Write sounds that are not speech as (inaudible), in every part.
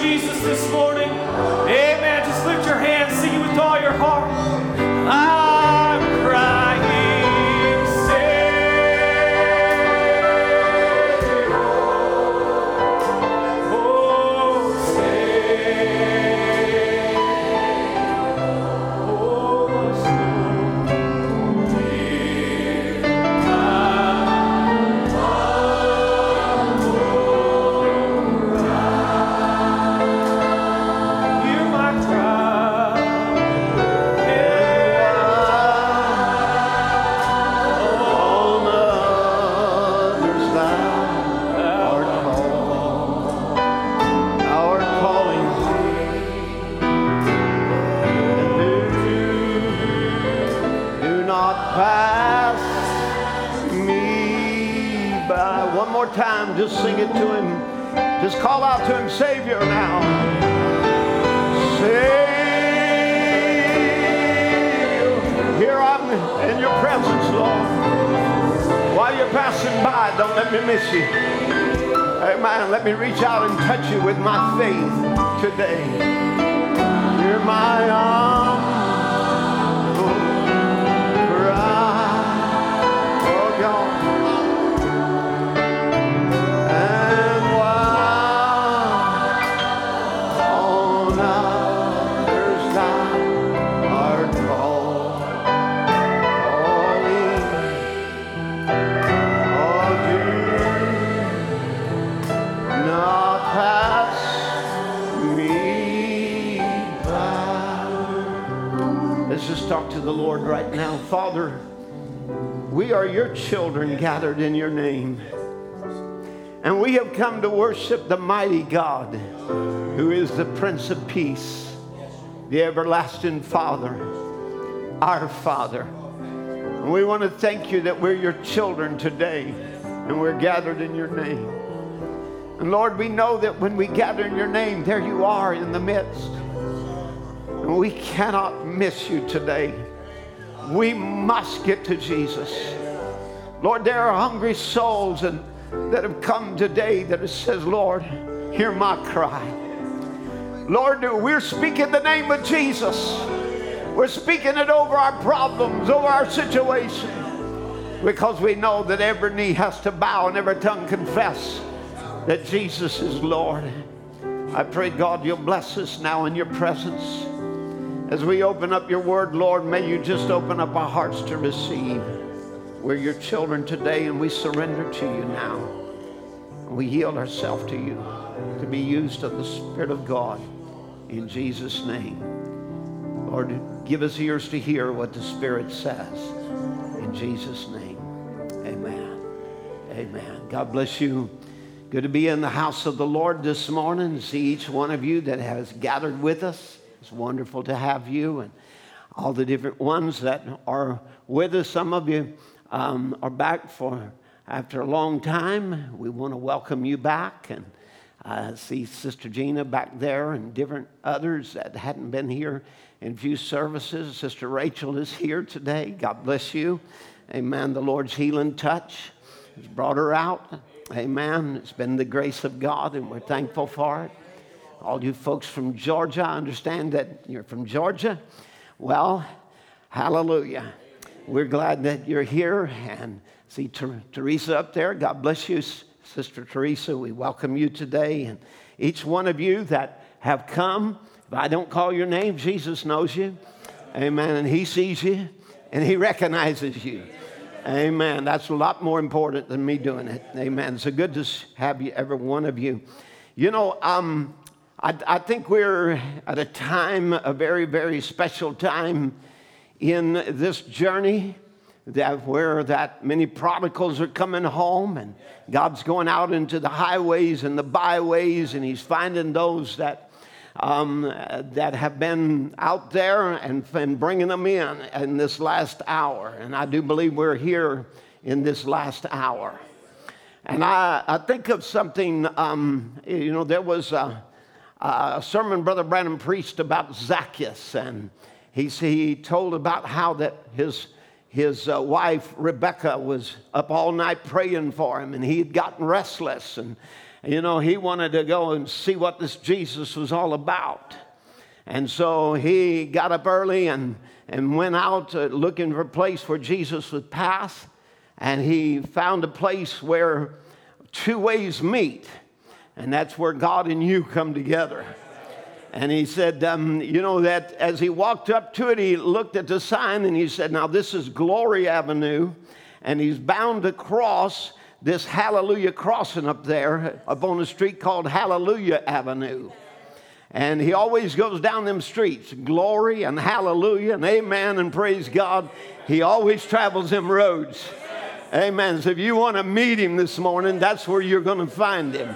Jesus this morning? Worship the mighty God who is the Prince of Peace, the everlasting Father, our Father. And we want to thank you that we're your children today and we're gathered in your name. And Lord, we know that when we gather in your name, there you are in the midst. And we cannot miss you today. We must get to Jesus. Lord, there are hungry souls and that have come today that says, Lord, hear my cry. Lord, we're speaking the name of Jesus. We're speaking it over our problems, over our situation, because we know that every knee has to bow and every tongue confess that Jesus is Lord. I pray, God, you'll bless us now in your presence. As we open up your word, Lord, may you just open up our hearts to receive. We're your children today, and we surrender to you now. We yield ourselves to you to be used of the Spirit of God in Jesus' name. Lord, give us ears to hear what the Spirit says. In Jesus' name, amen. Amen. God bless you. Good to be in the house of the Lord this morning and see each one of you that has gathered with us. It's wonderful to have you and all the different ones that are with us. Some of you um, are back for after a long time. We want to welcome you back and uh, see Sister Gina back there and different others that hadn't been here in few services. Sister Rachel is here today. God bless you. Amen. The Lord's healing touch has brought her out. Amen. It's been the grace of God, and we're thankful for it. All you folks from Georgia, I understand that you're from Georgia. Well, hallelujah. We're glad that you're here and see Ter- Teresa up there. God bless you, Sister Teresa. We welcome you today. And each one of you that have come, if I don't call your name, Jesus knows you. Amen. And He sees you and He recognizes you. Amen. That's a lot more important than me doing it. Amen. So good to have you, every one of you. You know, um, I, I think we're at a time, a very, very special time in this journey that where that many prodigals are coming home and God's going out into the highways and the byways and he's finding those that um, that have been out there and, and bringing them in in this last hour. And I do believe we're here in this last hour. And I, I think of something, um, you know, there was a, a sermon Brother Branham preached about Zacchaeus, and he, he told about how that his, his uh, wife Rebecca was up all night praying for him, and he had gotten restless, and, you know, he wanted to go and see what this Jesus was all about. And so he got up early and, and went out uh, looking for a place where Jesus would pass. And he found a place where two ways meet. And that's where God and you come together. And he said, um, you know, that as he walked up to it, he looked at the sign and he said, now this is Glory Avenue. And he's bound to cross this Hallelujah crossing up there up on a street called Hallelujah Avenue. And he always goes down them streets, glory and hallelujah and amen and praise God. He always travels them roads. Amen. So if you want to meet him this morning, that's where you're going to find him.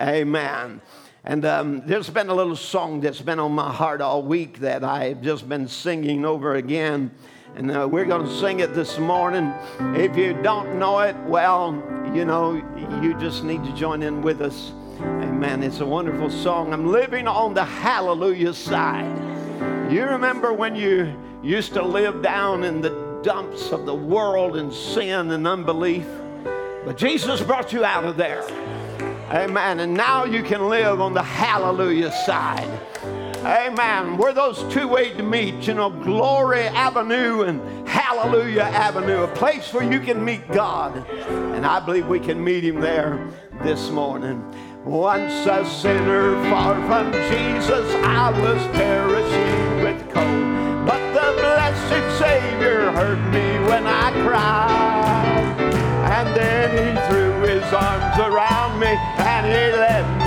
Amen. And um, there's been a little song that's been on my heart all week that I've just been singing over again. And uh, we're going to sing it this morning. If you don't know it, well, you know, you just need to join in with us. Amen. It's a wonderful song. I'm living on the hallelujah side. You remember when you used to live down in the dumps of the world and sin and unbelief? But Jesus brought you out of there. Amen. And now you can live on the hallelujah side. Amen. Where those two ways to meet, you know, Glory Avenue and Hallelujah Avenue, a place where you can meet God. And I believe we can meet Him there this morning. Once a sinner far from Jesus, I was perishing with cold. But the blessed Savior heard me when I cried. And then he threw his arms around me and he led me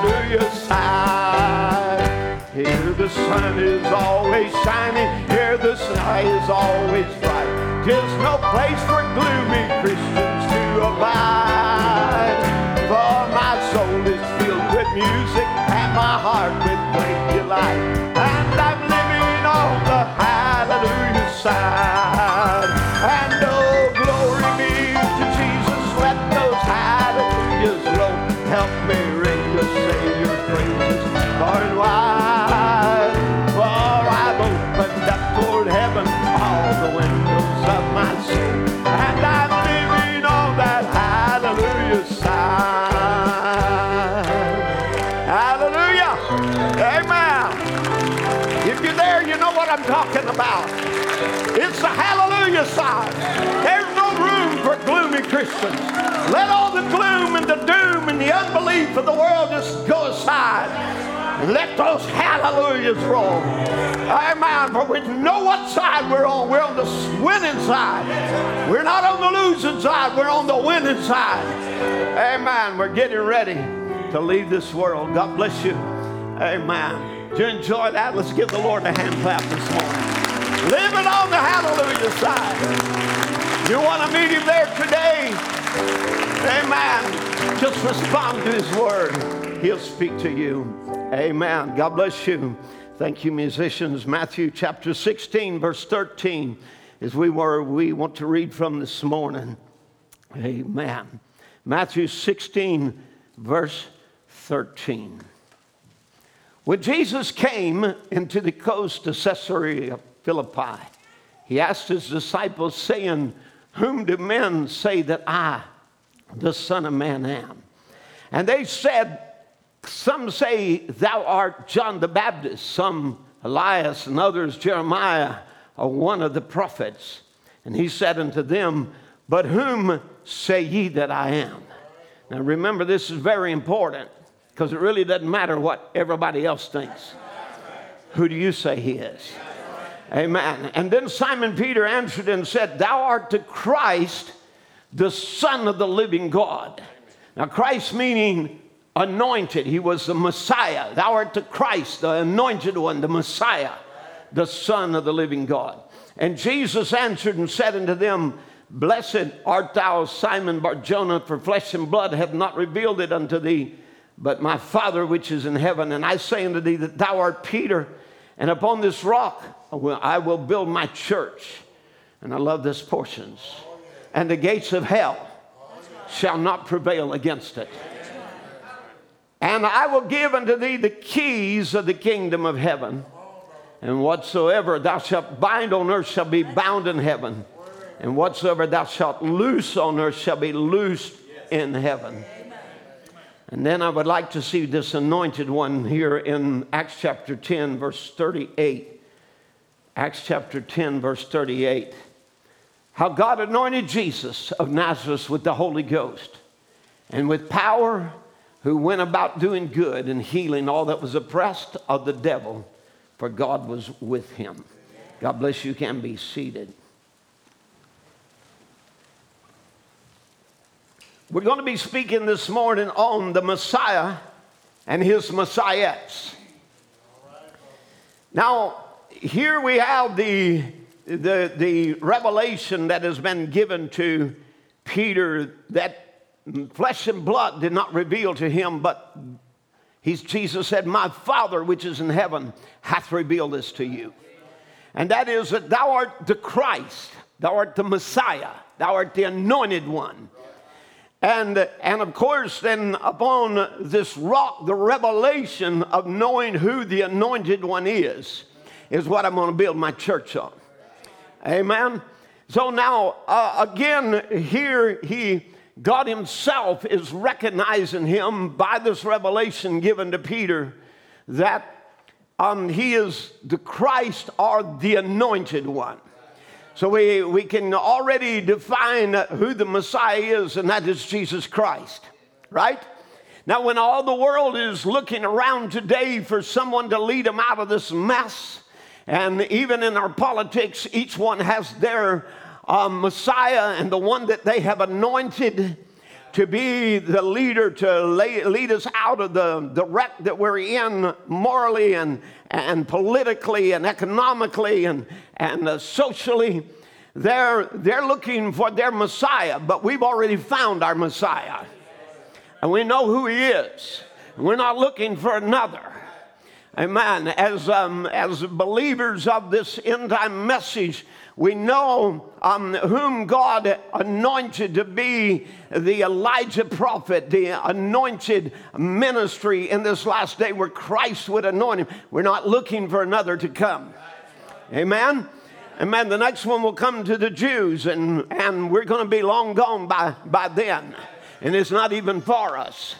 hallelujah side. Here the sun is always shining, here the sky is always bright. Tis no place for gloomy Christians to abide. For my soul is filled with music and my heart with great delight. And I'm living on the hallelujah side. And hallelujah side. There's no room for gloomy Christians. Let all the gloom and the doom and the unbelief of the world just go aside. Let those hallelujahs roll. Amen. For we know what side we're on. We're on the winning side. We're not on the losing side. We're on the winning side. Amen. We're getting ready to leave this world. God bless you. Amen. Do you enjoy that? Let's give the Lord a hand clap this morning. Living on the hallelujah side. You want to meet him there today? Amen. Just respond to his word. He'll speak to you. Amen. God bless you. Thank you, musicians. Matthew chapter 16, verse 13 is we were we want to read from this morning. Amen. Matthew 16, verse 13. When Jesus came into the coast of Caesarea Philippi, he asked his disciples, saying, Whom do men say that I, the Son of Man, am? And they said, Some say thou art John the Baptist, some Elias, and others Jeremiah, or one of the prophets. And he said unto them, But whom say ye that I am? Now remember, this is very important because it really doesn't matter what everybody else thinks. Who do you say he is? Amen. And then Simon Peter answered and said, Thou art the Christ, the Son of the living God. Now, Christ meaning anointed. He was the Messiah. Thou art the Christ, the anointed one, the Messiah, the Son of the living God. And Jesus answered and said unto them, Blessed art thou, Simon Barjona, for flesh and blood have not revealed it unto thee, but my Father which is in heaven. And I say unto thee that thou art Peter, and upon this rock I will build my church. And I love this portions. And the gates of hell shall not prevail against it. And I will give unto thee the keys of the kingdom of heaven. And whatsoever thou shalt bind on earth shall be bound in heaven. And whatsoever thou shalt loose on earth shall be loosed in heaven. And then I would like to see this anointed one here in Acts chapter 10, verse 38. Acts chapter 10, verse 38. How God anointed Jesus of Nazareth with the Holy Ghost and with power, who went about doing good and healing all that was oppressed of the devil, for God was with him. God bless you. Can be seated. We're going to be speaking this morning on the Messiah and his Messiahs. Now, here we have the, the, the revelation that has been given to Peter that flesh and blood did not reveal to him, but he's, Jesus said, My Father which is in heaven hath revealed this to you. And that is that thou art the Christ, thou art the Messiah, thou art the anointed one. And, and of course, then upon this rock, the revelation of knowing who the anointed one is is what I'm going to build my church on. Amen. So now, uh, again, here he, God Himself is recognizing him by this revelation given to Peter that um, he is the Christ or the anointed one. So we, we can already define who the Messiah is, and that is Jesus Christ, right? Now, when all the world is looking around today for someone to lead them out of this mess, and even in our politics, each one has their um, Messiah and the one that they have anointed to be the leader to lay, lead us out of the, the wreck that we're in morally and, and politically and economically and, and uh, socially. They're, they're looking for their Messiah, but we've already found our Messiah. And we know who he is. We're not looking for another. Amen. As, um, as believers of this end time message, we know um, whom God anointed to be the Elijah prophet, the anointed ministry in this last day where Christ would anoint him. We're not looking for another to come. Amen. Amen. The next one will come to the Jews, and, and we're going to be long gone by, by then. And it's not even for us.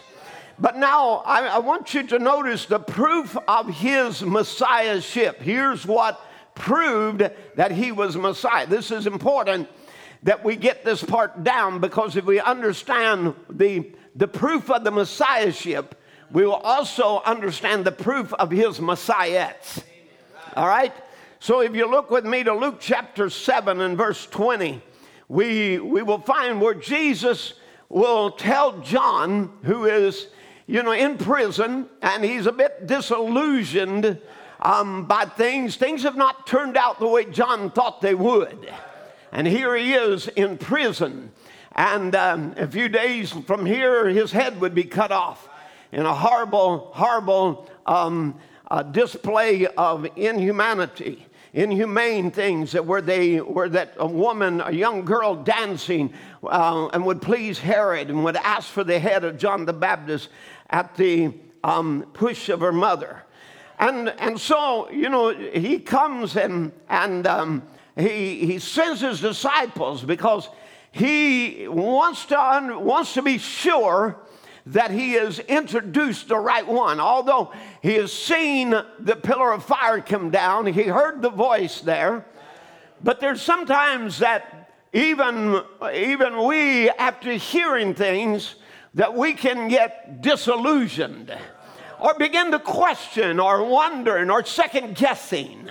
But now I, I, want you to notice the proof of his messiahship. Here's what proved that he was Messiah. This is important that we get this part down because if we understand the, the proof of the messiahship, we will also understand the proof of his messiahs. All right? So if you look with me to Luke chapter 7 and verse 20, we, we will find where Jesus will tell John, who is you know, in prison and he's a bit disillusioned um, by things. Things have not turned out the way John thought they would. And here he is in prison. And um, a few days from here, his head would be cut off in a horrible, horrible um, uh, display of inhumanity inhumane things that were they were that a woman a young girl dancing uh, and would please herod and would ask for the head of john the baptist at the um, push of her mother. And and so you know he comes and and um, he he sends his disciples because he wants to un, wants to be sure that he has introduced the right one. Although he has seen the pillar of fire come down, he heard the voice there. But there's sometimes that even, even we, after hearing things, that we can get disillusioned or begin to question or wondering or second guessing.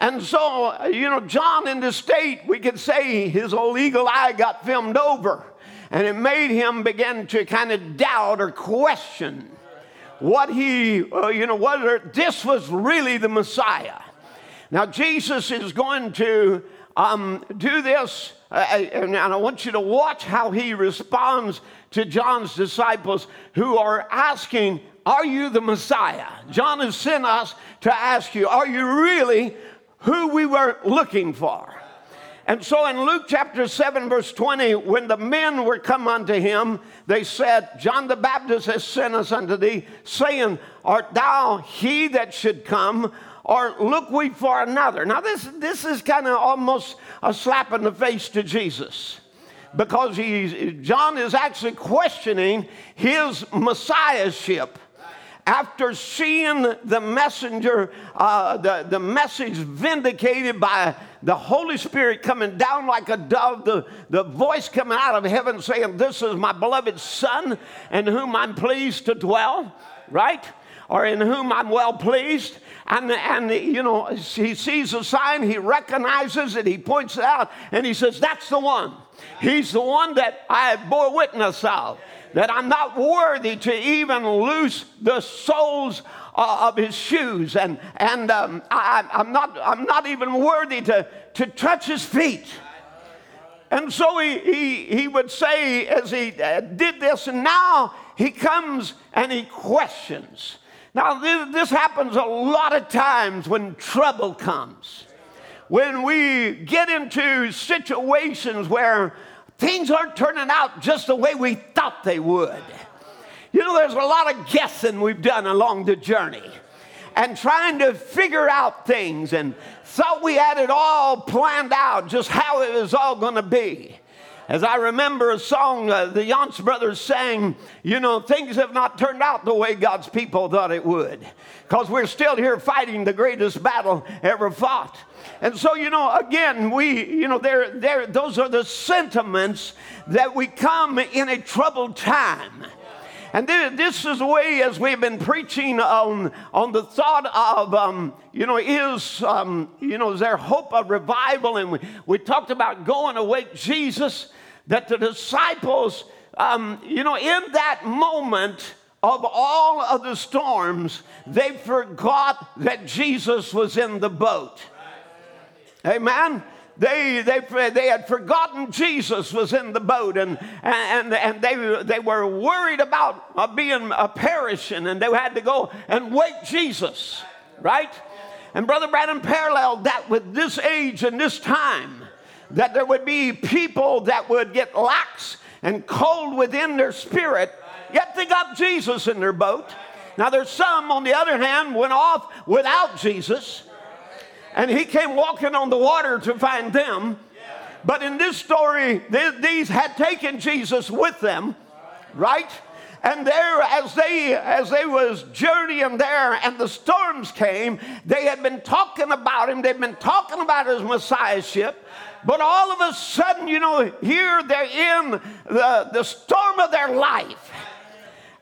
And so, you know, John in the state, we could say his old eagle eye got filmed over. And it made him begin to kind of doubt or question what he, uh, you know, whether this was really the Messiah. Now, Jesus is going to um, do this, uh, uh, and I want you to watch how he responds to John's disciples who are asking, Are you the Messiah? John has sent us to ask you, Are you really who we were looking for? And so in Luke chapter 7, verse 20, when the men were come unto him, they said, John the Baptist has sent us unto thee, saying, Art thou he that should come, or look we for another? Now, this, this is kind of almost a slap in the face to Jesus because he's, John is actually questioning his messiahship after seeing the messenger, uh, the, the message vindicated by the Holy Spirit coming down like a dove, the, the voice coming out of heaven saying, This is my beloved Son in whom I'm pleased to dwell, right? Or in whom I'm well pleased. And, and you know, he sees a sign, he recognizes it, he points it out, and he says, That's the one. He's the one that I bore witness of that I'm not worthy to even loose the soles uh, of his shoes, and, and um, I, am not, I'm not even worthy to, to touch his feet. And so he, he, he would say, as he uh, did this, and now he comes and he questions. Now, this, this happens a lot of times when trouble comes. When we get into situations where things aren't turning out just the way we thought they would. You know, there's a lot of guessing we've done along the journey and trying to figure out things and thought we had it all planned out, just how it was all going to be. As I remember a song uh, the Yance brothers sang, you know, things have not turned out the way God's people thought it would. Because we're still here fighting the greatest battle ever fought. And so, you know, again, we, you know, there, there, those are the sentiments that we come in a troubled time. And this is the way, as we've been preaching on, on the thought of, um, you know, is, um, you know, is there hope of revival? And we, we talked about going awake Jesus, that the disciples, um, you know, in that moment of all of the storms, they forgot that Jesus was in the boat. Amen. They, they, they had forgotten Jesus was in the boat and, and, and they, they were worried about uh, being uh, perishing and they had to go and wake Jesus, right? And Brother Branham paralleled that with this age and this time that there would be people that would get lax and cold within their spirit, yet they got Jesus in their boat. Now, there's some, on the other hand, went off without Jesus and he came walking on the water to find them. But in this story, these had taken Jesus with them, right? And there, as they as they was journeying there, and the storms came, they had been talking about him. They'd been talking about his messiahship. But all of a sudden, you know, here they're in the, the storm of their life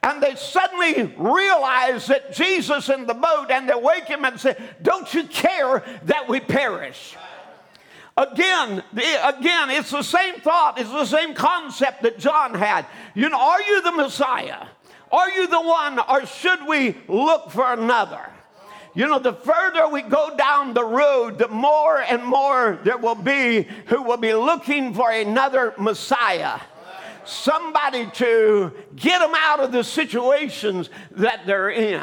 and they suddenly realize that Jesus in the boat and they wake him and say, Don't you care that we perish? Again, again, it's the same thought, it's the same concept that John had. You know, are you the Messiah? Are you the one, or should we look for another? you know, the further we go down the road, the more and more there will be who will be looking for another Messiah. Somebody to get them out of the situations that they're in.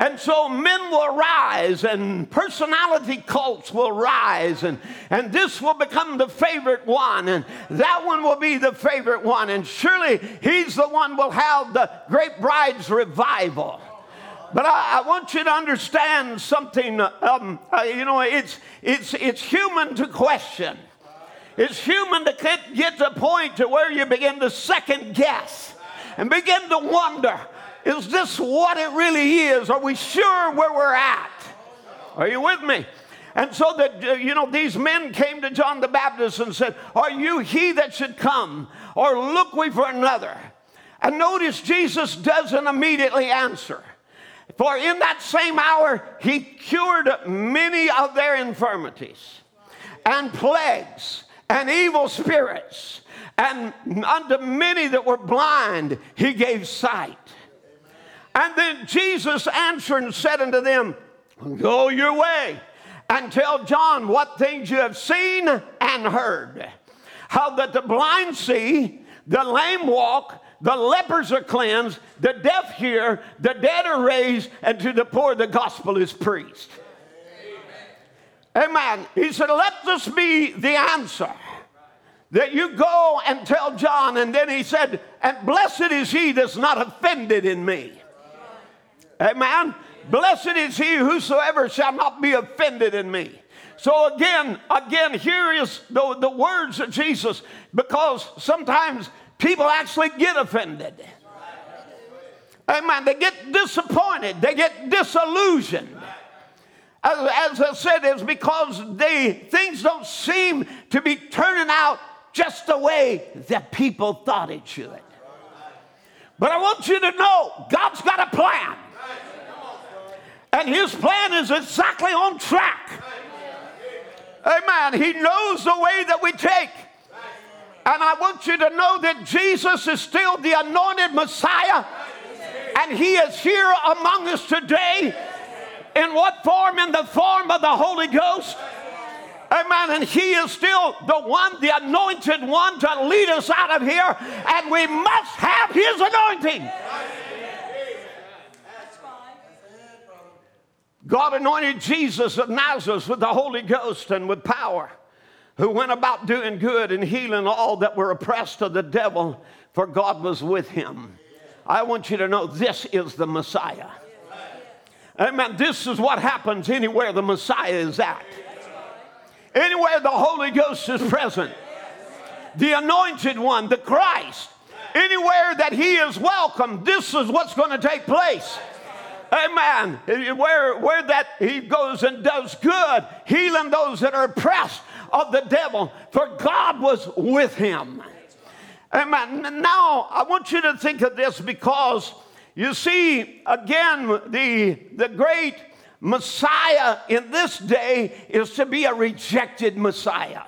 And so men will rise and personality cults will rise and, and this will become the favorite one and that one will be the favorite one. And surely he's the one will have the great bride's revival. But I, I, want you to understand something. Um, uh, you know, it's, it's, it's human to question. It's human to get, to a point to where you begin to second guess and begin to wonder, is this what it really is? Are we sure where we're at? Are you with me? And so that, uh, you know, these men came to John the Baptist and said, Are you he that should come? Or look we for another? And notice Jesus doesn't immediately answer. For in that same hour, he cured many of their infirmities and plagues and evil spirits. And unto many that were blind, he gave sight. And then Jesus answered and said unto them, Go your way and tell John what things you have seen and heard. How that the blind see, the lame walk, the lepers are cleansed, the deaf hear, the dead are raised, and to the poor the gospel is preached. Amen. He said, Let this be the answer that you go and tell John. And then he said, And blessed is he that's not offended in me. Amen. Blessed is he whosoever shall not be offended in me. So again, again, here is the, the words of Jesus, because sometimes people actually get offended. Amen. They get disappointed. They get disillusioned. As, as I said, it's because they things don't seem to be turning out just the way that people thought it should. But I want you to know God's got a plan. And his plan is exactly on track. Amen. He knows the way that we take. And I want you to know that Jesus is still the anointed Messiah. And he is here among us today. In what form? In the form of the Holy Ghost. Amen. And he is still the one, the anointed one to lead us out of here. And we must have his anointing. God anointed Jesus of Nazareth with the Holy Ghost and with power who went about doing good and healing all that were oppressed of the devil, for God was with him. I want you to know this is the Messiah. Amen. This is what happens anywhere the Messiah is at. Anywhere the Holy Ghost is present, the anointed one, the Christ, anywhere that he is welcome, this is what's going to take place. Amen. Where, where that he goes and does good, healing those that are oppressed, of the devil, for God was with him. Amen. Now, I want you to think of this because you see, again, the, the great Messiah in this day is to be a rejected Messiah,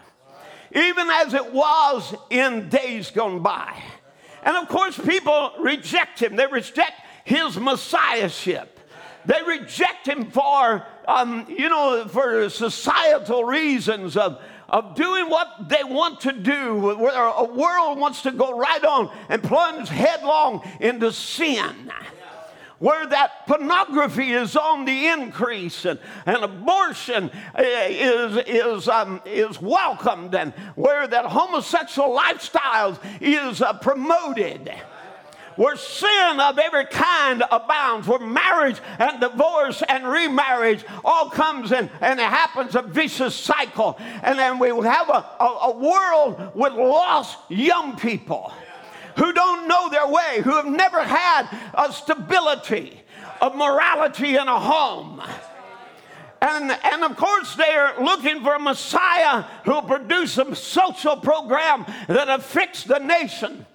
even as it was in days gone by. And of course, people reject him, they reject his messiahship. They reject him for, um, you know, for societal reasons of, of doing what they want to do, where a world wants to go right on and plunge headlong into sin. Where that pornography is on the increase and, and abortion is, is, um, is welcomed, and where that homosexual lifestyle is uh, promoted where sin of every kind abounds, where marriage and divorce and remarriage all comes in and it happens a vicious cycle. And then we have a, a, a world with lost young people who don't know their way, who have never had a stability of morality in a home. And, and of course, they're looking for a Messiah who'll produce a social program that'll fix the nation.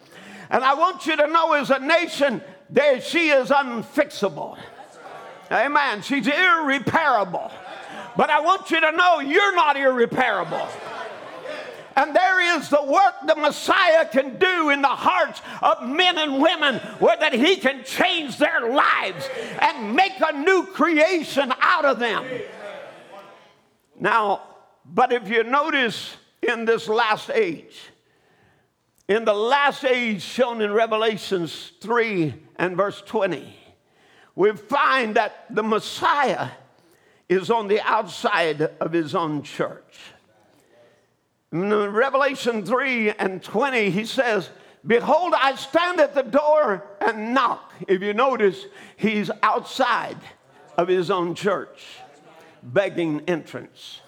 And I want you to know as a nation, that she is unfixable. Amen. She's irreparable. But I want you to know you're not irreparable. And there is the work the Messiah can do in the hearts of men and women where that he can change their lives and make a new creation out of them. Now, but if you notice in this last age, in the last age shown in Revelations 3 and verse 20, we find that the Messiah is on the outside of his own church. In Revelation 3 and 20, he says, Behold, I stand at the door and knock. If you notice, he's outside of his own church, begging entrance.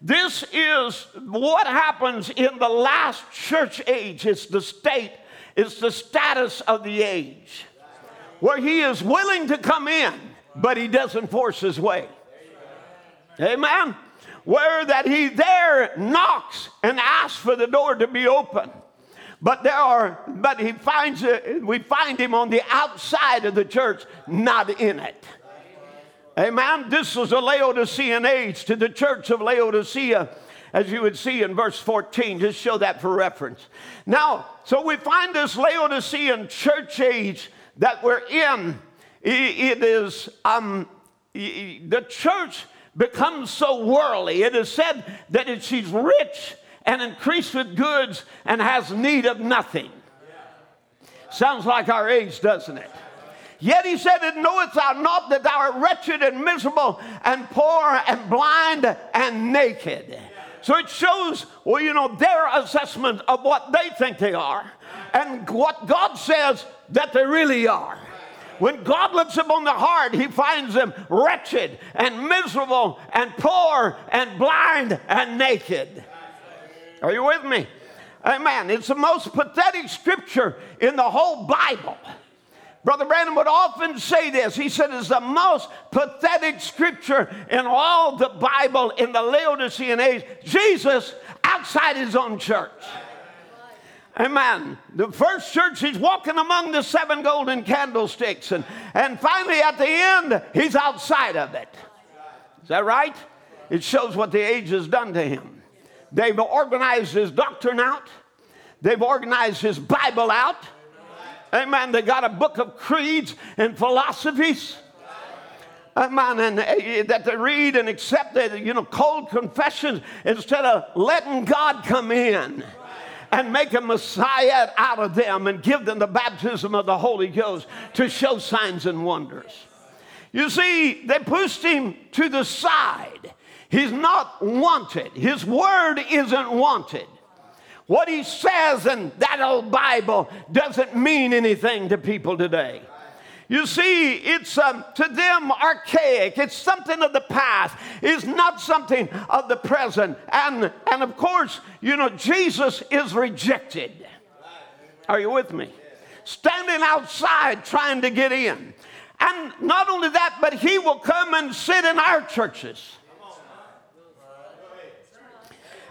This is what happens in the last church age. It's the state, it's the status of the age where he is willing to come in, but he doesn't force his way. Amen. Where that he there knocks and asks for the door to be open. But there are, but he finds it, we find him on the outside of the church, not in it. Amen. This was a Laodicean age to the church of Laodicea, as you would see in verse 14. Just show that for reference. Now, so we find this Laodicean church age that we're in. It is, um, the church becomes so worldly. It is said that she's rich and increased with goods and has need of nothing. Sounds like our age, doesn't it? Yet he said, And knowest thou not that thou art wretched and miserable and poor and blind and naked? So it shows, well, you know, their assessment of what they think they are and what God says that they really are. When God looks upon the heart, he finds them wretched and miserable and poor and blind and naked. Are you with me? Amen. It's the most pathetic scripture in the whole Bible. Brother Branham would often say this. He said it's the most pathetic scripture in all the Bible in the Laodicean age. Jesus outside his own church. Amen. The first church, he's walking among the seven golden candlesticks. And, and finally, at the end, he's outside of it. Is that right? It shows what the age has done to him. They've organized his doctrine out, they've organized his Bible out. Amen. They got a book of creeds and philosophies. Amen. And uh, that they read and accept it, you know, cold confessions instead of letting God come in and make a Messiah out of them and give them the baptism of the Holy Ghost to show signs and wonders. You see, they pushed him to the side. He's not wanted, his word isn't wanted. What he says in that old Bible doesn't mean anything to people today. You see, it's um, to them archaic. It's something of the past. It's not something of the present. And, and of course, you know, Jesus is rejected. Are you with me? Standing outside trying to get in. And not only that, but he will come and sit in our churches.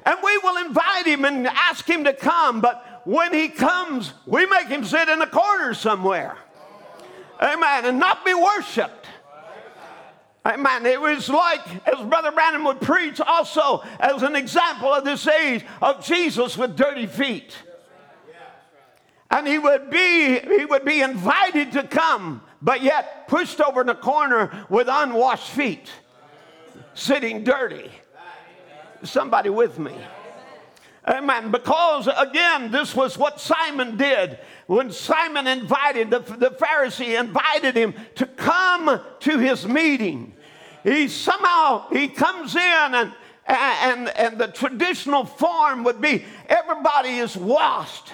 And we will invite him and ask him to come, but when he comes, we make him sit in a corner somewhere. Amen. And not be worshiped. Amen. It was like, as Brother Branham would preach also as an example of this age of Jesus with dirty feet. And he would be, he would be invited to come, but yet pushed over in a corner with unwashed feet, sitting dirty somebody with me. Amen. Because again, this was what Simon did. When Simon invited, the, the Pharisee invited him to come to his meeting. He somehow, he comes in and, and, and the traditional form would be everybody is washed.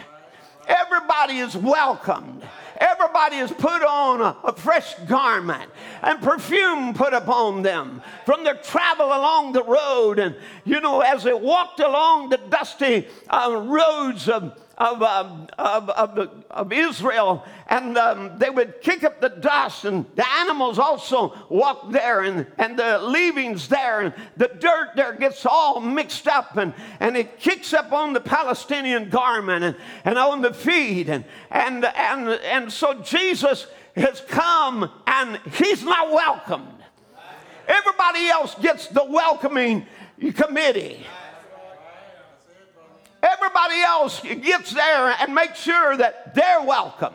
Everybody is welcomed. Everybody is put on a, a, fresh garment and perfume put upon them from their travel along the road. And, you know, as they walked along the dusty uh, roads of of, um, of, of, of, Israel, and um, they would kick up the dust, and the animals also walk there, and, and the leavings there, and the dirt there gets all mixed up, and, and it kicks up on the Palestinian garment and, and on the feet. And, and, and, and so Jesus has come, and he's not welcomed. Everybody else gets the welcoming committee. Everybody else gets there and makes sure that they're welcome.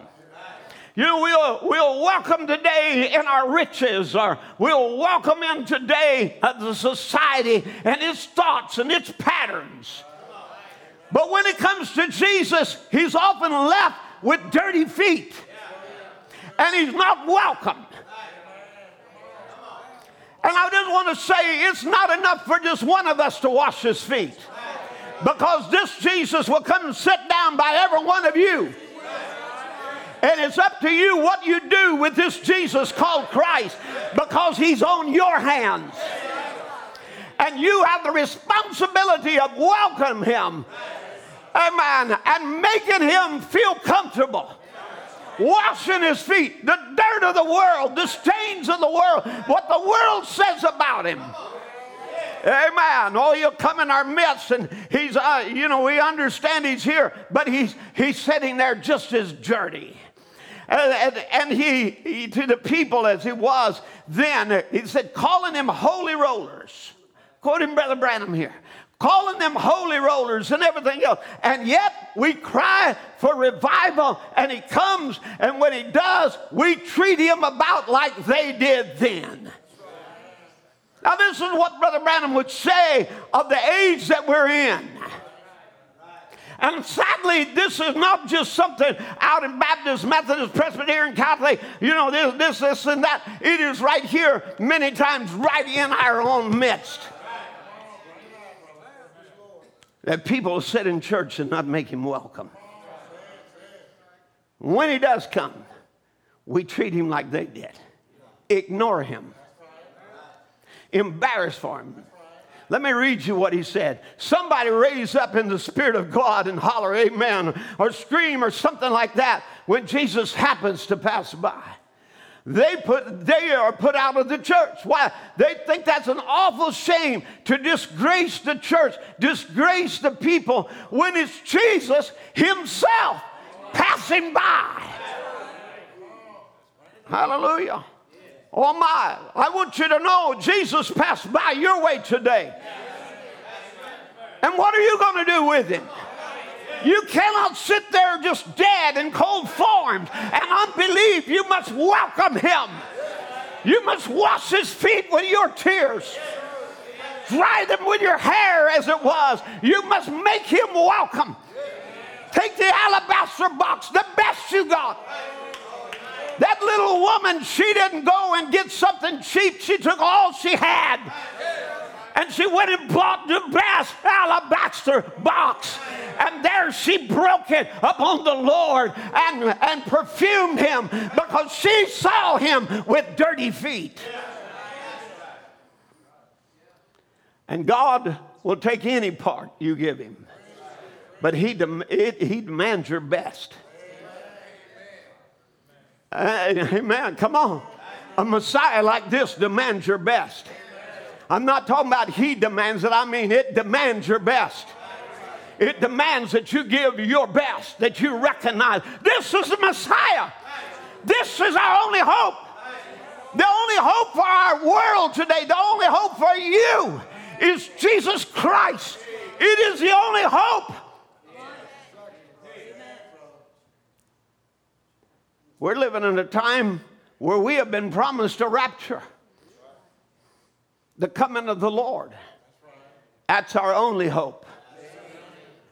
You know, we'll, welcome today in our riches, or we'll welcome in today the society and its thoughts and its patterns. But when it comes to Jesus, he's often left with dirty feet, and he's not welcomed. And I just want to say it's not enough for just one of us to wash his feet. Because this Jesus will come and sit down by every one of you. And it's up to you what you do with this Jesus called Christ because he's on your hands. And you have the responsibility of welcoming him. Amen. And making him feel comfortable washing his feet, the dirt of the world, the stains of the world, what the world says about him. Amen. Oh, he'll come in our midst, and he's, uh, you know, we understand he's here, but he's he's sitting there just as dirty. And, and, and he, he, to the people as he was then, he said, calling them holy rollers. Quoting Brother Branham here calling them holy rollers and everything else. And yet we cry for revival, and he comes, and when he does, we treat him about like they did then. Now, this is what Brother Branham would say of the age that we're in. And sadly, this is not just something out in Baptist, Methodist, Presbyterian, Catholic, you know, this, this, this, and that. It is right here, many times, right in our own midst that people sit in church and not make him welcome. When he does come, we treat him like they did, ignore him, embarrass for him. Let me read you what he said. Somebody raise up in the Spirit of God and holler, Amen, or scream or something like that when Jesus happens to pass by. They put they are put out of the church. Why? They think that's an awful shame to disgrace the church disgrace the people when it's jesus himself passing by. Hallelujah oh my i want you to know jesus passed by your way today and what are you going to do with him you cannot sit there just dead and cold formed and unbelief. You must welcome him. You must wash his feet with your tears. Dry them with your hair as it was. You must make him welcome. Take the alabaster box, the best you got. That little woman, she didn't go and get something cheap. She took all she had and she went and bought the best alabaster box. And there she broke it upon the Lord and, and perfumed him because she saw him with dirty feet. And God will take any part you give him, but he, dem- it, he demands your best. Amen. Come on. A Messiah like this demands your best. I'm not talking about he demands it, I mean it demands your best. It demands that you give your best, that you recognize this is the Messiah. This is our only hope. The only hope for our world today, the only hope for you is Jesus Christ. It is the only hope. We're living in a time where we have been promised a rapture the coming of the Lord. That's our only hope.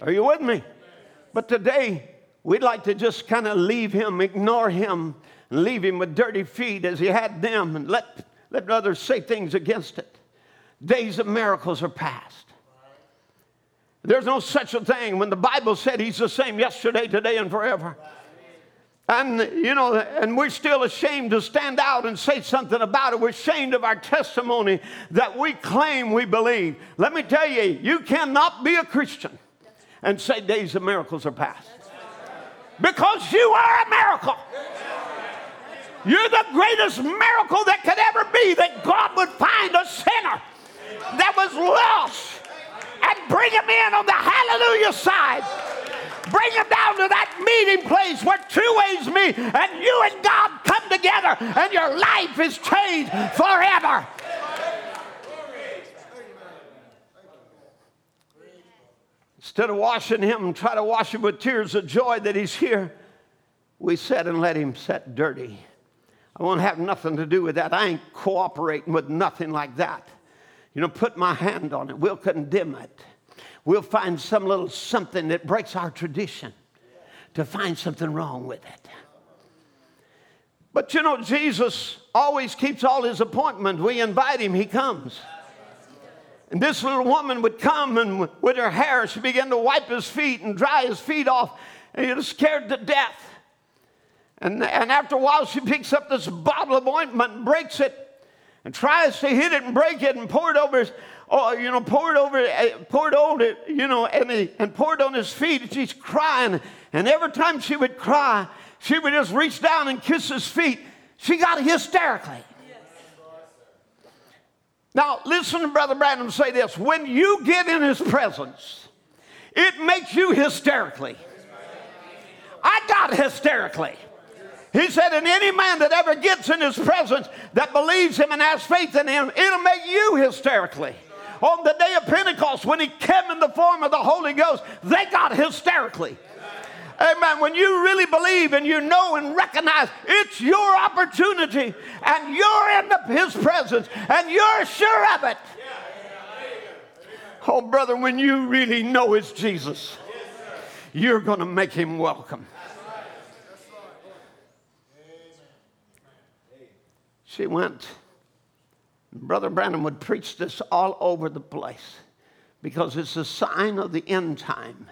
Are you with me? But today, we'd like to just kind of leave him, ignore him, leave him with dirty feet as he had them, and let, let others say things against it. Days of miracles are past. There's no such a thing when the Bible said he's the same yesterday, today, and forever. And, you know, and we're still ashamed to stand out and say something about it. We're ashamed of our testimony that we claim we believe. Let me tell you, you cannot be a Christian and say days of miracles are past. Because you are a miracle. You're the greatest miracle that could ever be that God would find a sinner that was lost and bring him in on the hallelujah side Bring them down to that meeting place where two ways meet and you and God come together and your life is changed forever. Instead of washing him try to wash him with tears of joy that he's here, we sat and let him set dirty. I won't have nothing to do with that. I ain't cooperating with nothing like that. You know, put my hand on it. We'll condemn it. We'll find some little something that breaks our tradition to find something wrong with it. But you know, Jesus always keeps all his appointments. We invite him, he comes. And this little woman would come and with her hair, she began to wipe his feet and dry his feet off. And he was scared to death. And, and after a while, she picks up this bottle of ointment and breaks it and tries to hit it and break it and pour it over his, oh, you know, poured over, eh, poured pour it over, it, you know, and, he, and pour it on his feet. And she's crying. And every time she would cry, she would just reach down and kiss his feet. She got hysterically. Now, listen to Brother Branham say this. When you get in his presence, it makes you hysterically. I got hysterically. He said, and any man that ever gets in his presence that believes him and has faith in him, it'll make you hysterically. On the day of Pentecost, when he came in the form of the Holy Ghost, they got hysterically. Amen. When you really believe and you know and recognize it's your opportunity and you're in the, his presence and you're sure of it. Oh, brother, when you really know it's Jesus, you're going to make him welcome. She went. Brother Branham would preach this all over the place because it's a sign of the end time.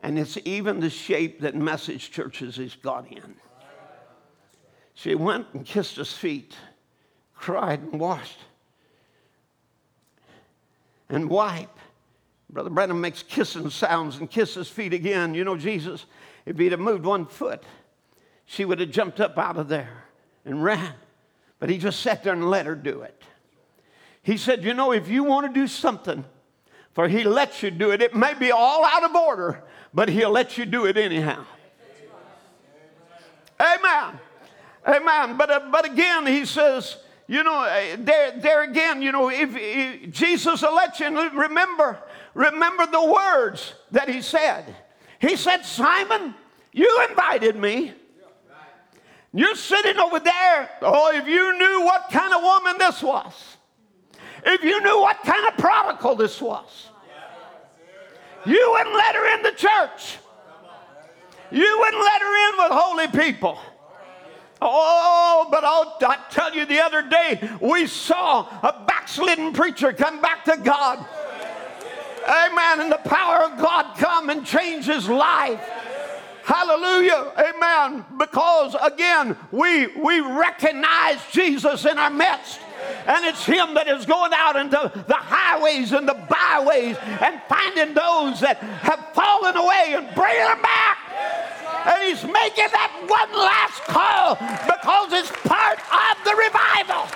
And it's even the shape that message churches is got in. She went and kissed his feet, cried and washed, and wiped. Brother Branham makes kissing sounds and kisses feet again. You know, Jesus, if he'd have moved one foot, she would have jumped up out of there and ran. But he just sat there and let her do it. He said, You know, if you want to do something, for he lets you do it, it may be all out of order, but he'll let you do it anyhow. Amen. Amen. But, uh, but again, he says, you know, uh, there, there again, you know, if, if Jesus you remember, remember the words that he said. He said, Simon, you invited me. You're sitting over there. Oh, if you knew what kind of woman this was, if you knew what kind of prodigal this was, you wouldn't let her in the church. You wouldn't let her in with holy people. Oh, but I'll, I tell you, the other day we saw a backslidden preacher come back to God. Amen. And the power of God come and change his life. Hallelujah. Amen. Because again, we we recognize Jesus in our midst. And it's Him that is going out into the highways and the byways and finding those that have fallen away and bringing them back. And He's making that one last call because it's part of the revival.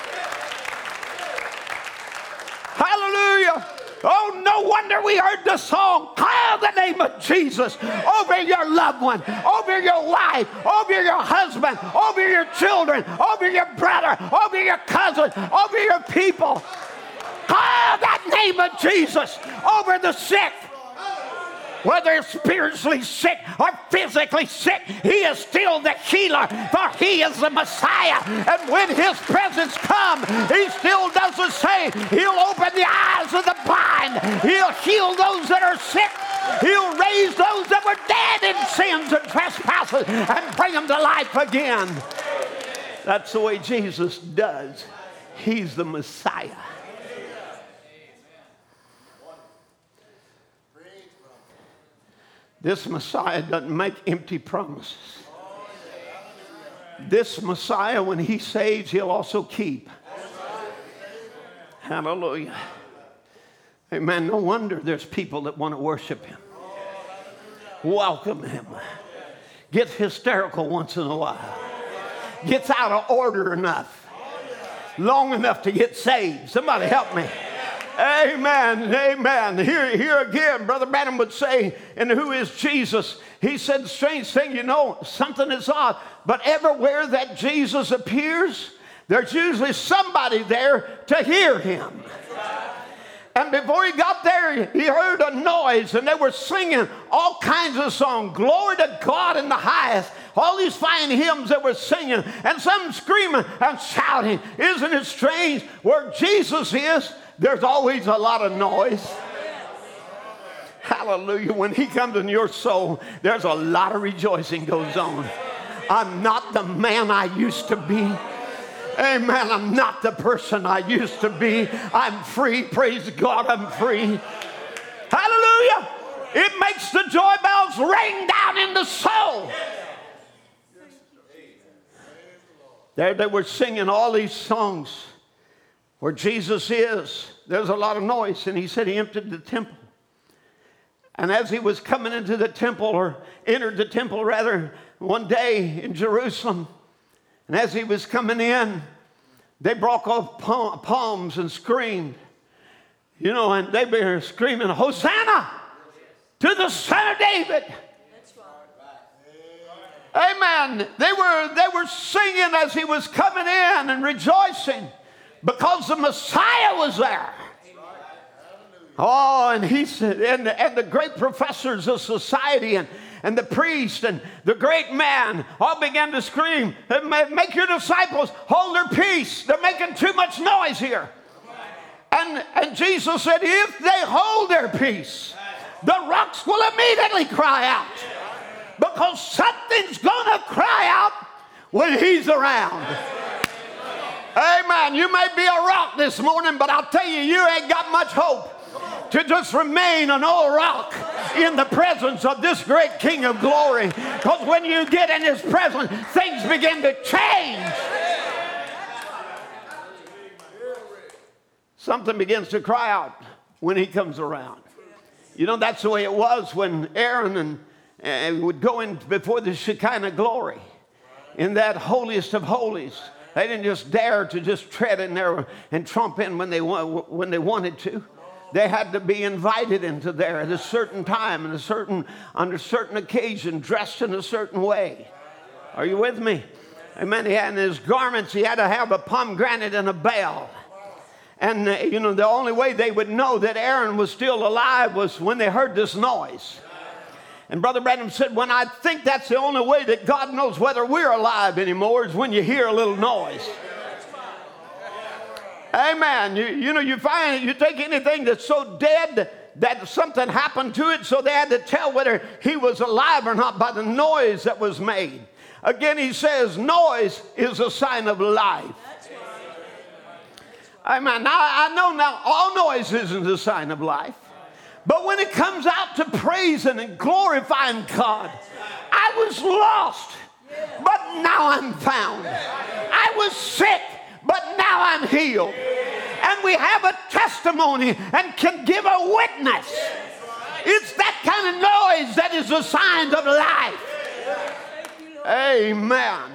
Hallelujah. Oh, no wonder we heard the song, call the name of Jesus over your loved one, over your wife, over your husband, over your children, over your brother, over your cousin, over your people. Call that name of Jesus over the sick whether spiritually sick or physically sick, he is still the healer, for he is the Messiah. And when his presence comes, he still does the same. He'll open the eyes of the blind, he'll heal those that are sick. He'll raise those that were dead in sins and trespasses and bring them to life again. That's the way Jesus does. He's the Messiah. This Messiah doesn't make empty promises. This Messiah, when he saves, he'll also keep. Hallelujah. Amen. No wonder there's people that want to worship him. Welcome him. Gets hysterical once in a while. Gets out of order enough. Long enough to get saved. Somebody help me. Amen. Amen. Here, here again, Brother Branham would say, and who is Jesus? He said, strange thing, you know, something is odd. But everywhere that Jesus appears, there's usually somebody there to hear him. And before he got there, he heard a noise and they were singing all kinds of songs. Glory to God in the highest. All these fine hymns that were singing and some screaming and shouting. Isn't it strange? Where Jesus is, there's always a lot of noise. Hallelujah. When he comes in your soul, there's a lot of rejoicing goes on. I'm not the man I used to be. Amen. I'm not the person I used to be. I'm free. Praise God, I'm free. Hallelujah. It makes the joy bells ring down in the soul. There they were singing all these songs where Jesus is. There's a lot of noise, and he said he emptied the temple. And as he was coming into the temple, or entered the temple rather, one day in Jerusalem, and as he was coming in, they broke off palms and screamed. You know, and they were screaming, Hosanna to the Son of David. Amen. They were, they were singing as he was coming in and rejoicing because the Messiah was there. Oh, and he said, and, and the great professors of society and and the priest and the great man all began to scream, Make your disciples hold their peace. They're making too much noise here. And, and Jesus said, If they hold their peace, the rocks will immediately cry out. Because something's going to cry out when he's around. Amen. You may be a rock this morning, but I'll tell you, you ain't got much hope to just remain an old rock in the presence of this great King of glory. Because when you get in his presence, things begin to change. Something begins to cry out when he comes around. You know, that's the way it was when Aaron and, and would go in before the Shekinah glory in that holiest of holies. They didn't just dare to just tread in there and trump in when they, when they wanted to they had to be invited into there at a certain time and a certain on a certain occasion, dressed in a certain way. Are you with me? Amen. He had in his garments, he had to have a pomegranate and a bell. And, uh, you know, the only way they would know that Aaron was still alive was when they heard this noise. And Brother Branham said, When I think that's the only way that God knows whether we're alive anymore is when you hear a little noise. Amen. You, you know, you find you take anything that's so dead that something happened to it, so they had to tell whether he was alive or not by the noise that was made. Again, he says, noise is a sign of life. Amen. Now, I know now all noise isn't a sign of life, but when it comes out to praising and glorifying God, I was lost, but now I'm found. I was sick but now I'm healed. And we have a testimony and can give a witness. It's that kind of noise that is the signs of life. Amen.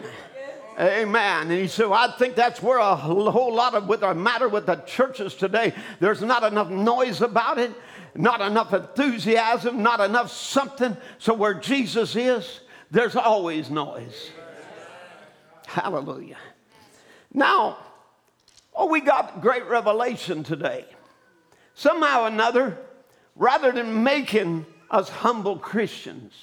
Amen. And he said, I think that's where a whole lot of with the matter with the churches today. There's not enough noise about it, not enough enthusiasm, not enough something. So where Jesus is, there's always noise. Hallelujah. Now, oh, we got great revelation today. Somehow or another, rather than making us humble Christians,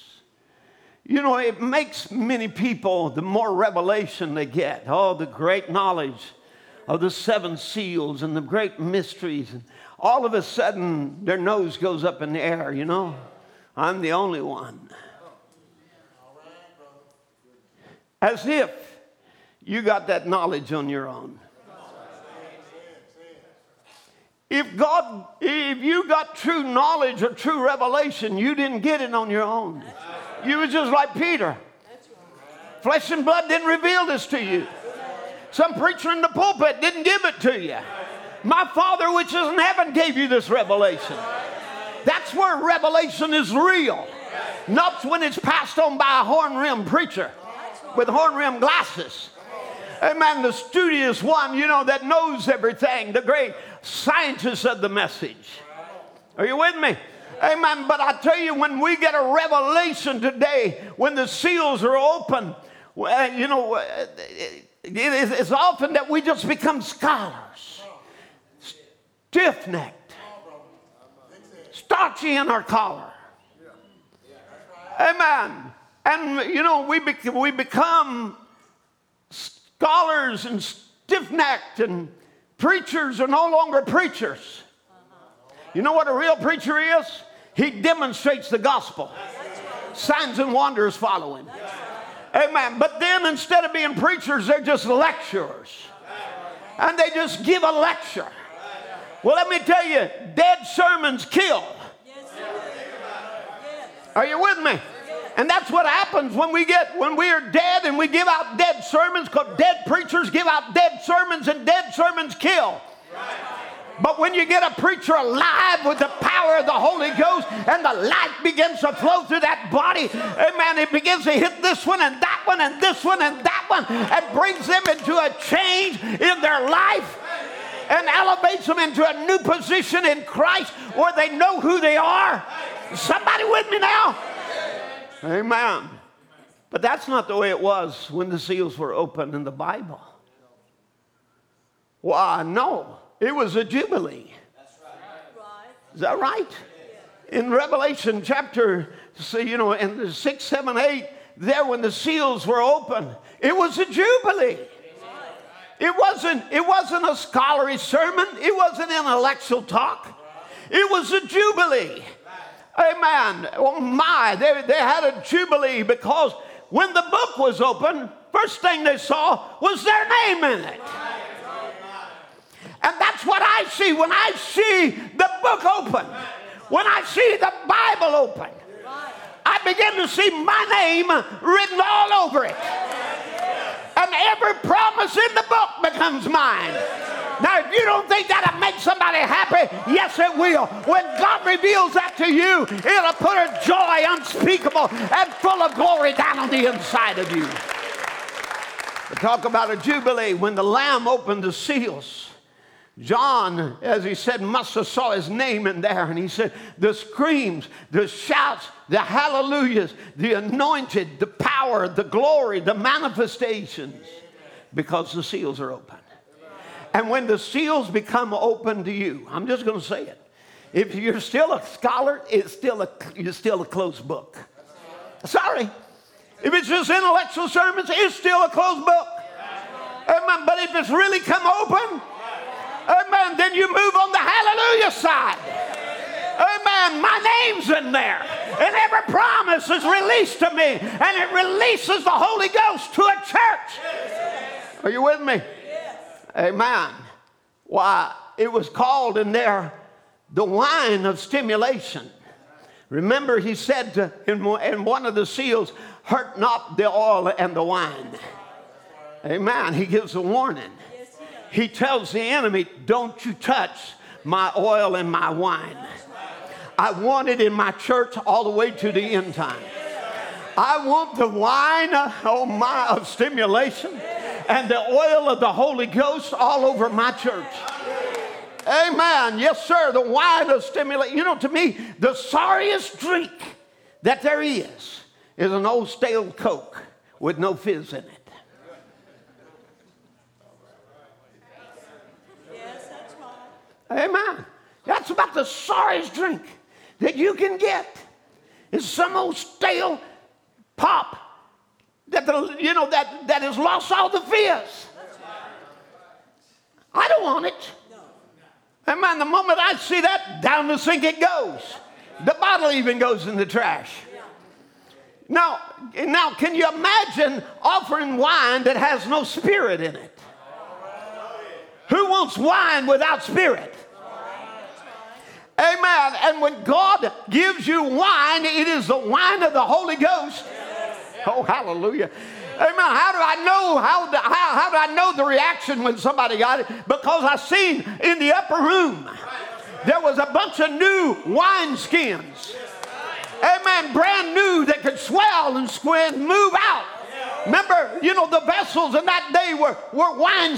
you know, it makes many people, the more revelation they get, oh, the great knowledge of the seven seals and the great mysteries. And all of a sudden, their nose goes up in the air, you know. I'm the only one. As if you got that knowledge on your own. If God, if you got true knowledge or true revelation, you didn't get it on your own. You was just like Peter. Flesh and blood didn't reveal this to you. Some preacher in the pulpit didn't give it to you. My Father, which is in heaven, gave you this revelation. That's where revelation is real. Not when it's passed on by a horn rimmed preacher with horn rimmed glasses. Amen. The studious one, you know, that knows everything, the great scientist of the message. Are you with me? Amen. But I tell you, when we get a revelation today, when the seals are open, you know, it's often that we just become scholars, stiff necked. starchy in our collar. Amen. And you know, we, be- we become scholars and stiff necked, and preachers are no longer preachers. You know what a real preacher is? He demonstrates the gospel. Signs and wonders follow him. Amen. But then instead of being preachers, they're just lecturers. And they just give a lecture. Well, let me tell you, dead sermons kill. Are you with me? And that's what happens when we get when we are dead and we give out dead sermons because dead preachers give out dead sermons and dead sermons kill. But when you get a preacher alive with the power of the Holy Ghost and the light begins to flow through that body, amen, it begins to hit this one and that one and this one and that one and brings them into a change in their life and elevates them into a new position in Christ where they know who they are. Somebody with me now? Amen. But that's not the way it was when the seals were opened in the Bible. Why, no. It was a jubilee. Is that right? In Revelation chapter, so, you know, in the 6, 7, 8, there when the seals were open, it was a jubilee. It wasn't, it wasn't a scholarly sermon. It wasn't intellectual talk. It was a jubilee. Amen. Oh my, they, they had a jubilee because when the book was open, first thing they saw was their name in it. And that's what I see when I see the book open, when I see the Bible open. I begin to see my name written all over it. And every promise in the book becomes mine. Now, if you don't think that'll make somebody happy, yes, it will. When God reveals that to you, it'll put a joy unspeakable and full of glory down on the inside of you. We talk about a jubilee when the Lamb opened the seals. John, as he said, must have saw his name in there. And he said, the screams, the shouts, the hallelujahs, the anointed, the power, the glory, the manifestations, because the seals are open. And when the seals become open to you, I'm just going to say it. If you're still a scholar, it's still a, you're still a closed book. Sorry. If it's just intellectual sermons, it's still a closed book. Amen. But if it's really come open, Amen. Then you move on the hallelujah side. Amen. My name's in there. And every promise is released to me. And it releases the Holy Ghost to a church. Are you with me? Amen. Why, it was called in there the wine of stimulation. Remember, he said to, in, in one of the seals, hurt not the oil and the wine. Amen. He gives a warning he tells the enemy, Don't you touch my oil and my wine. I want it in my church all the way to the end time. I want the wine, oh my, of stimulation and the oil of the Holy Ghost all over my church. Amen. Yes, sir. The wine of stimulation. You know, to me, the sorriest drink that there is is an old stale Coke with no fizz in it. Yes, that's right. Amen. That's about the sorriest drink that you can get. Is some old stale pop that the, you know that, that has lost all the fizz. I don't want it. Amen. The moment I see that, down the sink it goes. The bottle even goes in the trash. Now, now, can you imagine offering wine that has no spirit in it? Who wants wine without spirit? Amen. And when God gives you wine, it is the wine of the Holy Ghost. Oh, hallelujah. Amen. How do I know? How do, how, how do I know the reaction when somebody got it? Because I seen in the upper room there was a bunch of new wine skins. Amen. Brand new that could swell and squint, move out. Remember, you know, the vessels in that day were, were wine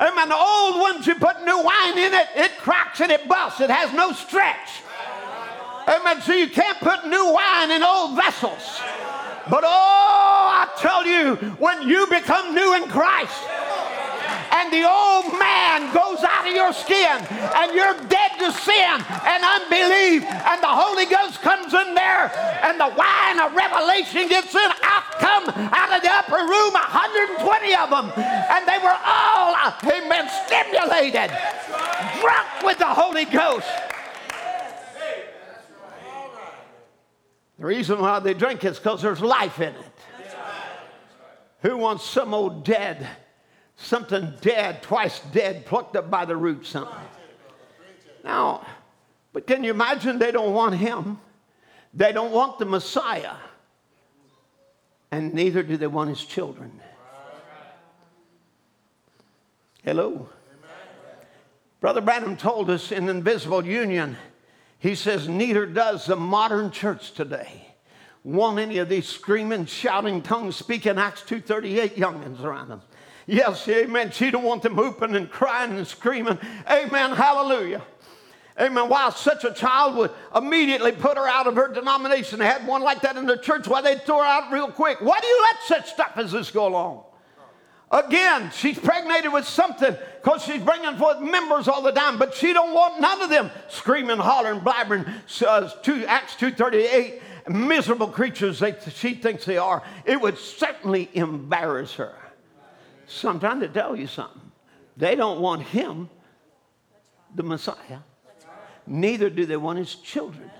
Amen. The old ones, you put new wine in it, it cracks and it busts. It has no stretch. Amen. So you can't put new wine in old vessels. But oh, I tell you, when you become new in Christ, and the old man goes out of your skin and you're dead to sin and unbelief, and the Holy Ghost comes in there, and the wine of revelation gets in. Out come out of the upper room, 120 of them, and they were all, amen, stimulated, drunk with the Holy Ghost. The reason why they drink is because there's life in it. Who wants some old dead, something dead, twice dead, plucked up by the root, something? Now, but can you imagine they don't want him? They don't want the Messiah. And neither do they want his children. Hello? Brother Branham told us in Invisible Union, he says, neither does the modern church today want any of these screaming, shouting, tongue speaking Acts 238 youngins around them. Yes, amen. She don't want them whooping and crying and screaming. Amen. Hallelujah. Amen. Why such a child would immediately put her out of her denomination. They had one like that in the church. Why they'd throw her out real quick. Why do you let such stuff as this go along? Again, she's pregnated with something because she's bringing forth members all the time, but she don't want none of them screaming, hollering, blabbering. Uh, two, Acts 2.38, miserable creatures they, she thinks they are. It would certainly embarrass her. So I'm trying to tell you something. They don't want him, the Messiah. Neither do they want his children.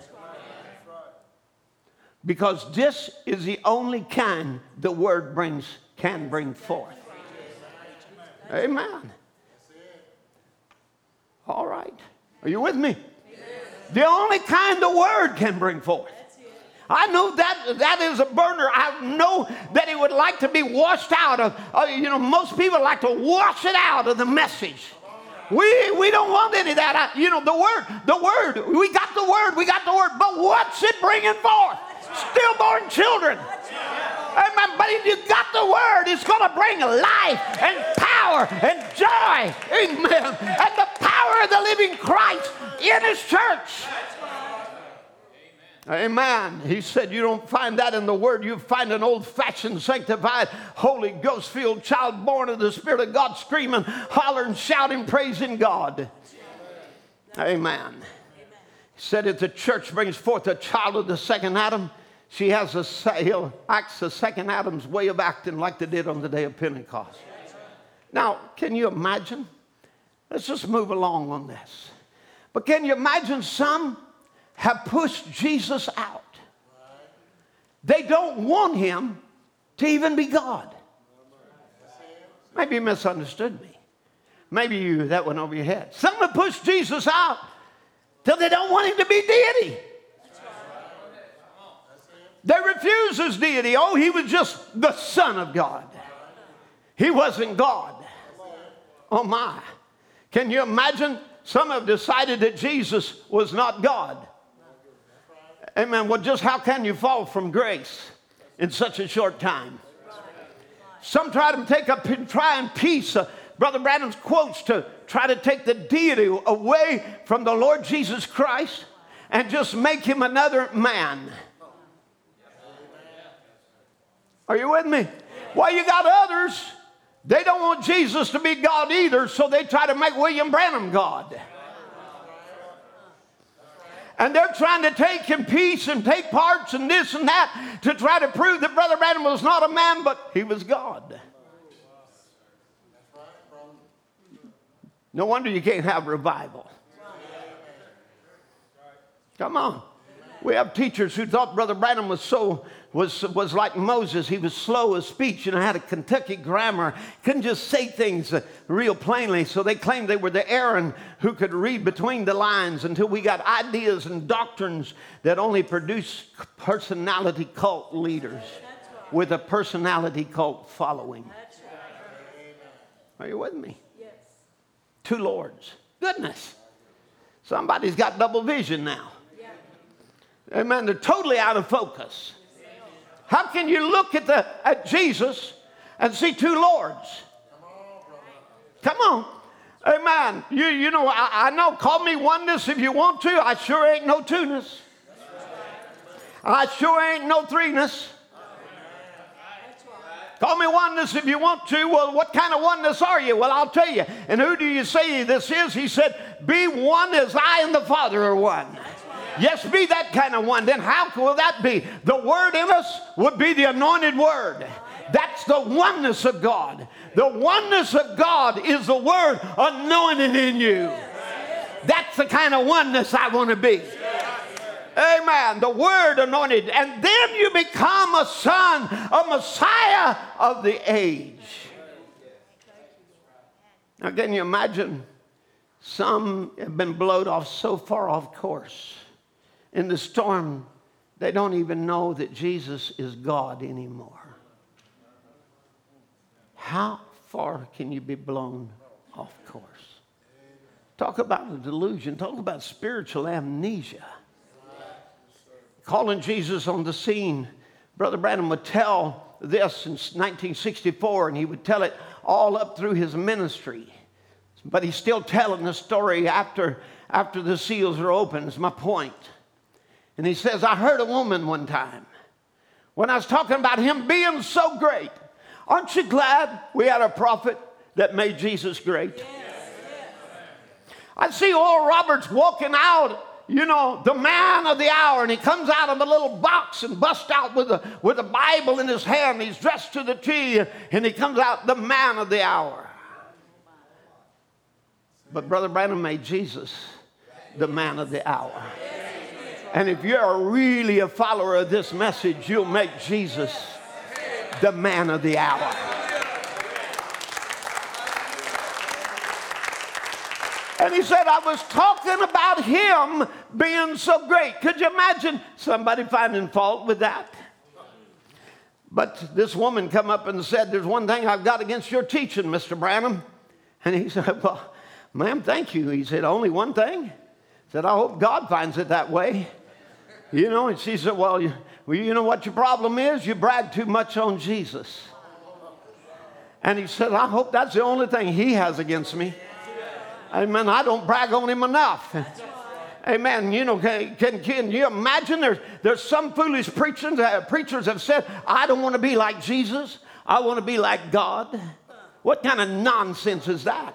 Because this is the only kind the word brings can bring forth. Amen. All right. Are you with me? The only kind the word can bring forth. I know that that is a burner. I know that it would like to be washed out of. Uh, you know, most people like to wash it out of the message. We, we don't want any of that. I, you know, the word, the word, we got the word, we got the word, but what's it bringing forth? Stillborn children. Amen. But if you got the word, it's going to bring life and power and joy. Amen. And the power of the living Christ in his church. Uh, amen. He said, You don't find that in the Word. You find an old fashioned, sanctified, Holy Ghost filled child born of the Spirit of God screaming, hollering, shouting, praising God. Amen. He said, If the church brings forth a child of the second Adam, she has a, he'll acts the second Adam's way of acting like they did on the day of Pentecost. Now, can you imagine? Let's just move along on this. But can you imagine some have pushed Jesus out. They don't want him to even be God. Maybe you misunderstood me. Maybe you that went over your head. Some have pushed Jesus out till they don't want him to be deity. They refuse his deity. Oh, he was just the Son of God. He wasn't God. Oh my. Can you imagine? Some have decided that Jesus was not God. Amen. Well, just how can you fall from grace in such a short time? Some try to take a try and piece uh, Brother Branham's quotes to try to take the deity away from the Lord Jesus Christ and just make him another man. Are you with me? Well, you got others. They don't want Jesus to be God either, so they try to make William Branham God. And they're trying to take in peace and take parts and this and that to try to prove that Brother Branham was not a man, but he was God. No wonder you can't have revival. Come on. We have teachers who thought Brother Branham was so was, was like Moses. He was slow of speech and had a Kentucky grammar. Couldn't just say things uh, real plainly. So they claimed they were the Aaron who could read between the lines until we got ideas and doctrines that only produce personality cult leaders with a personality cult following. Are you with me? Yes. Two lords. Goodness. Somebody's got double vision now. Amen. They're totally out of focus. How can you look at, the, at Jesus and see two lords? Come on. Amen. You, you know, I, I know, call me oneness if you want to. I sure ain't no two-ness. I sure ain't no threeness. Call me oneness if you want to. Well, what kind of oneness are you? Well, I'll tell you. And who do you say this is? He said, Be one as I and the Father are one. Yes, be that kind of one. Then how will that be? The word in us would be the anointed word. That's the oneness of God. The oneness of God is the word anointed in you. That's the kind of oneness I want to be. Amen. The word anointed. And then you become a son, a Messiah of the age. Now, can you imagine? Some have been blown off so far off course. In the storm, they don't even know that Jesus is God anymore. How far can you be blown off course? Talk about a delusion. Talk about spiritual amnesia. Calling Jesus on the scene, Brother Branham would tell this in 1964, and he would tell it all up through his ministry. But he's still telling the story after, after the seals are open, is my point. And he says, I heard a woman one time when I was talking about him being so great. Aren't you glad we had a prophet that made Jesus great? I see Oral Roberts walking out, you know, the man of the hour, and he comes out of a little box and busts out with a, with a Bible in his hand. He's dressed to the T, and he comes out the man of the hour. But Brother Branham made Jesus the man of the hour. And if you're really a follower of this message, you'll make Jesus the man of the hour. And he said, I was talking about him being so great. Could you imagine somebody finding fault with that? But this woman come up and said, There's one thing I've got against your teaching, Mr. Branham. And he (laughs) said, Well, ma'am, thank you. He said, Only one thing? He said, I hope God finds it that way. You know, and she said, Well, you, well, you know what your problem is? You brag too much on Jesus. And he said, I hope that's the only thing he has against me. Amen. I don't brag on him enough. Amen. You know, can, can, can, you imagine there's, there's some foolish preachers, uh, preachers have said, I don't want to be like Jesus. I want to be like God. What kind of nonsense is that?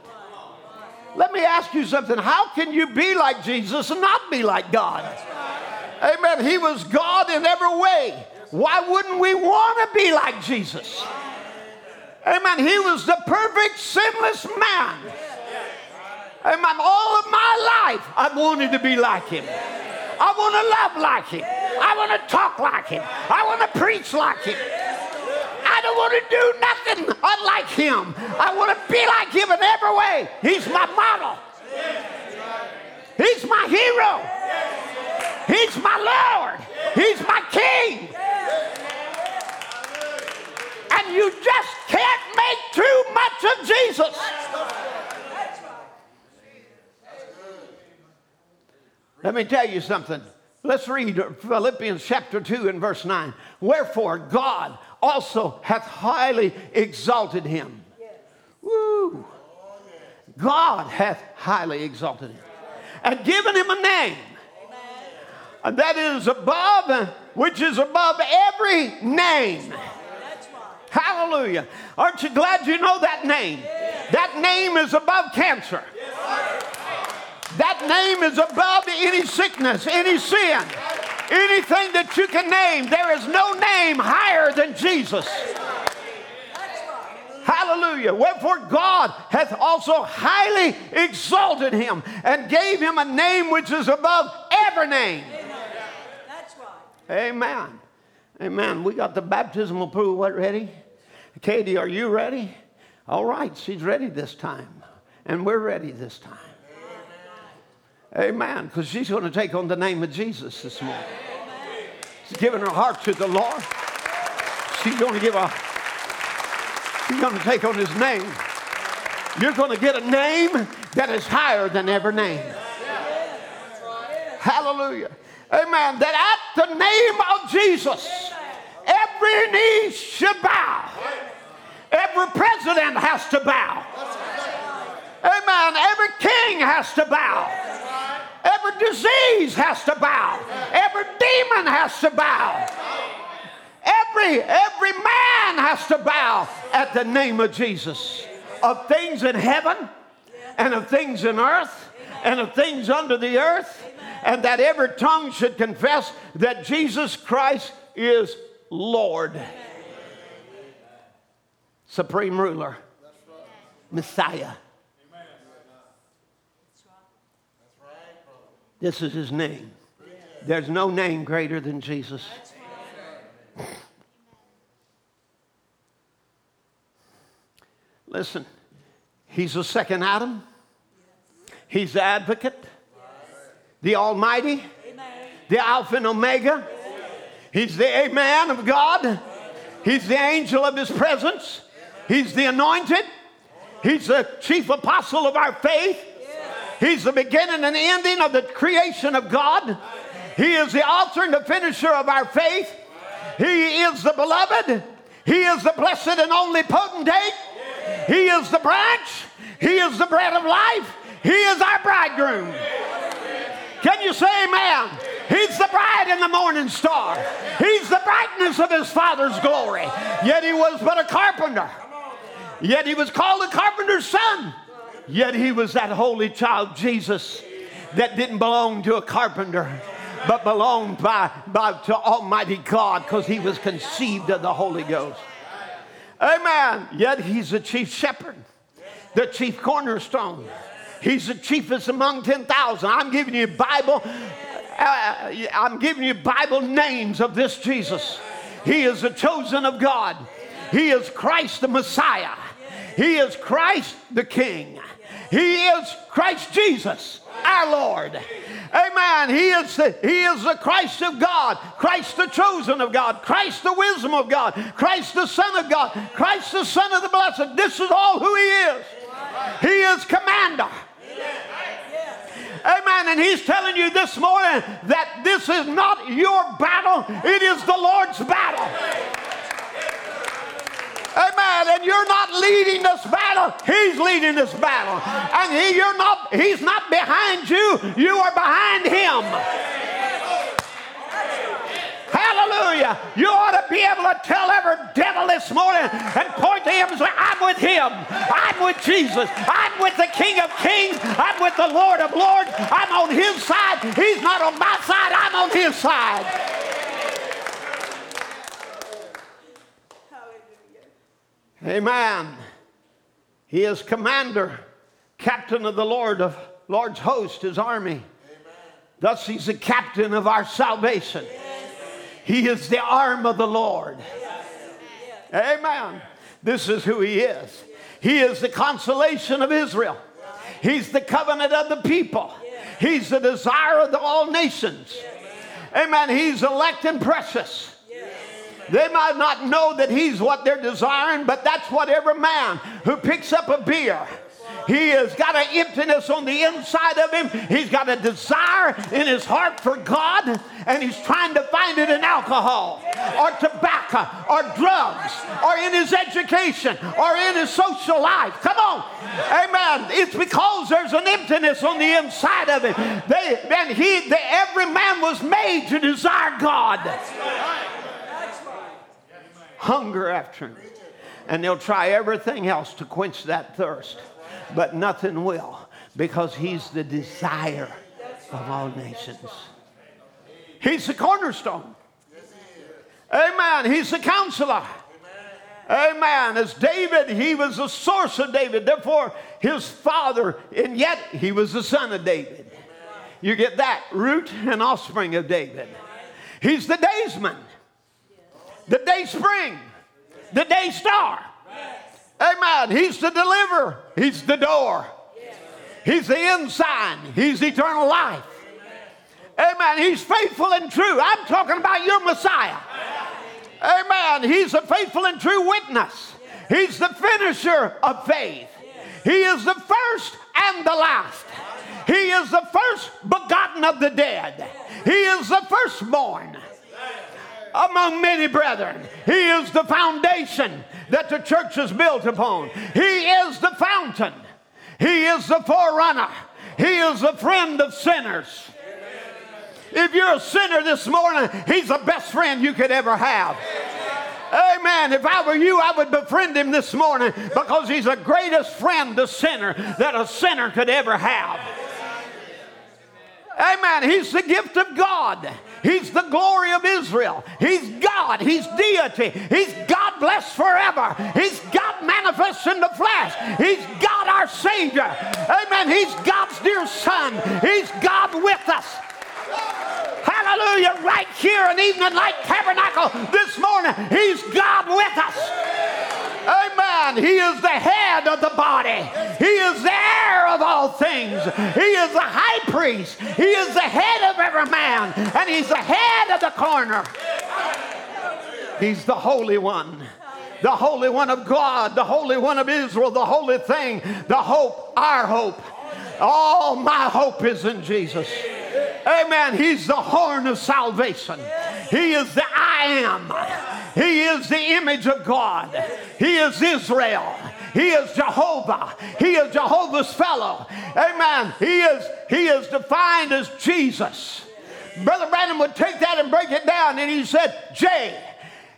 Let me ask you something. How can you be like Jesus and not be like God? Amen. He was God in every way. Why wouldn't we want to be like Jesus? Amen. He was the perfect, sinless man. Amen. All of my life, I wanted to be like him. I want to love like him. I want to talk like him. I want to preach like him. I don't want to do nothing unlike him. I want to be like him in every way. He's my model. He's my hero. He's my Lord. He's my King. And you just can't make too much of Jesus. Let me tell you something. Let's read Philippians chapter 2 and verse 9. Wherefore God also hath highly exalted him. Woo! God hath highly exalted him and given him a name that is above, which is above every name. Hallelujah. Aren't you glad you know that name? That name is above cancer. That name is above any sickness, any sin, anything that you can name. There is no name higher than Jesus. Hallelujah. Wherefore God hath also highly exalted him and gave him a name which is above every name. Amen. Amen. We got the baptismal pool what ready? Katie, are you ready? All right, she's ready this time. And we're ready this time. Amen. Because she's going to take on the name of Jesus this morning. She's giving her heart to the Lord. She's going to give a she's going to take on his name. You're going to get a name that is higher than every name. Hallelujah. Amen. That at the name of Jesus, every knee should bow. Every president has to bow. Amen. Every king has to bow. Every disease has to bow. Every demon has to bow. Every every man has to bow at the name of Jesus. Of things in heaven and of things in earth and of things under the earth, and that every tongue should confess that Jesus Christ is Lord, supreme ruler, Messiah. Amen. This is his name. There's no name greater than Jesus. Listen, he's the second Adam. He's the advocate, the Almighty, the Alpha and Omega. He's the Amen of God. He's the angel of His presence. He's the anointed. He's the chief apostle of our faith. He's the beginning and ending of the creation of God. He is the author and the finisher of our faith. He is the beloved. He is the blessed and only potentate. He is the branch. He is the bread of life. He is our bridegroom. Can you say amen? He's the bright and morning star. He's the brightness of his father's glory. Yet he was but a carpenter. Yet he was called a carpenter's son. Yet he was that holy child, Jesus, that didn't belong to a carpenter, but belonged by, by to Almighty God because he was conceived of the Holy Ghost. Amen. Yet he's the chief shepherd, the chief cornerstone. He's the chiefest among 10,000. I'm giving you Bible. Uh, I'm giving you Bible names of this Jesus. He is the chosen of God. He is Christ the Messiah. He is Christ the King. He is Christ Jesus, our Lord. Amen. He is, the, he is the Christ of God, Christ the chosen of God, Christ the wisdom of God, Christ the Son of God, Christ the Son of the Blessed. This is all who He is. He is commander. Amen. And he's telling you this morning that this is not your battle, it is the Lord's battle. Amen. And you're not leading this battle. He's leading this battle. And he, you're not, he's not behind you. You are behind him. Hallelujah. You ought to be able to tell every devil this morning and point to him and say, I'm with him. I'm with Jesus. I'm with the King of Kings. I'm with the Lord of Lords. I'm on his side. He's not on my side. I'm on his side. Amen. He is commander, captain of the Lord of Lord's host, his army. Amen. Thus, he's the captain of our salvation. He is the arm of the Lord. Amen. This is who He is. He is the consolation of Israel. He's the covenant of the people. He's the desire of the, all nations. Amen. He's elect and precious. They might not know that He's what they're desiring, but that's what every man who picks up a beer he has got an emptiness on the inside of him. He's got a desire in his heart for God, and he's trying to find it in alcohol or tobacco or drugs or in his education or in his social life. Come on. Amen. It's because there's an emptiness on the inside of him. They, and he, the, every man was made to desire God. Hunger after him. And they'll try everything else to quench that thirst but nothing will because he's the desire of all nations. He's the cornerstone. Amen. He's the counselor. Amen. As David, he was the source of David. Therefore, his father, and yet he was the son of David. You get that? Root and offspring of David. He's the daysman, the day spring, the day star. Amen. He's the deliverer. He's the door. He's the ensign. He's eternal life. Amen. He's faithful and true. I'm talking about your Messiah. Amen. He's a faithful and true witness. He's the finisher of faith. He is the first and the last. He is the first begotten of the dead. He is the firstborn among many brethren. He is the foundation that the church is built upon. He is the fountain. He is the forerunner. He is the friend of sinners. If you're a sinner this morning, he's the best friend you could ever have. Amen. If I were you, I would befriend him this morning because he's the greatest friend, the sinner, that a sinner could ever have. Amen. He's the gift of God. He's the glory of Israel. He's God. He's deity. He's God blessed forever. He's God manifest in the flesh. He's God our Savior. Amen. He's God's dear Son. He's God with us. Hallelujah. Right here in Evening Light Tabernacle this morning, He's God with us. Amen. He is the head of the body. He is the heir of all things. He is the high priest. He is the head of every man. And he's the head of the corner. He's the Holy One. The Holy One of God, the Holy One of Israel, the Holy Thing, the hope, our hope. All my hope is in Jesus. Amen. He's the horn of salvation. He is the I am. He is the image of God. He is Israel. He is Jehovah. He is Jehovah's fellow. Amen. He is he is defined as Jesus. Brother Branham would take that and break it down, and he said J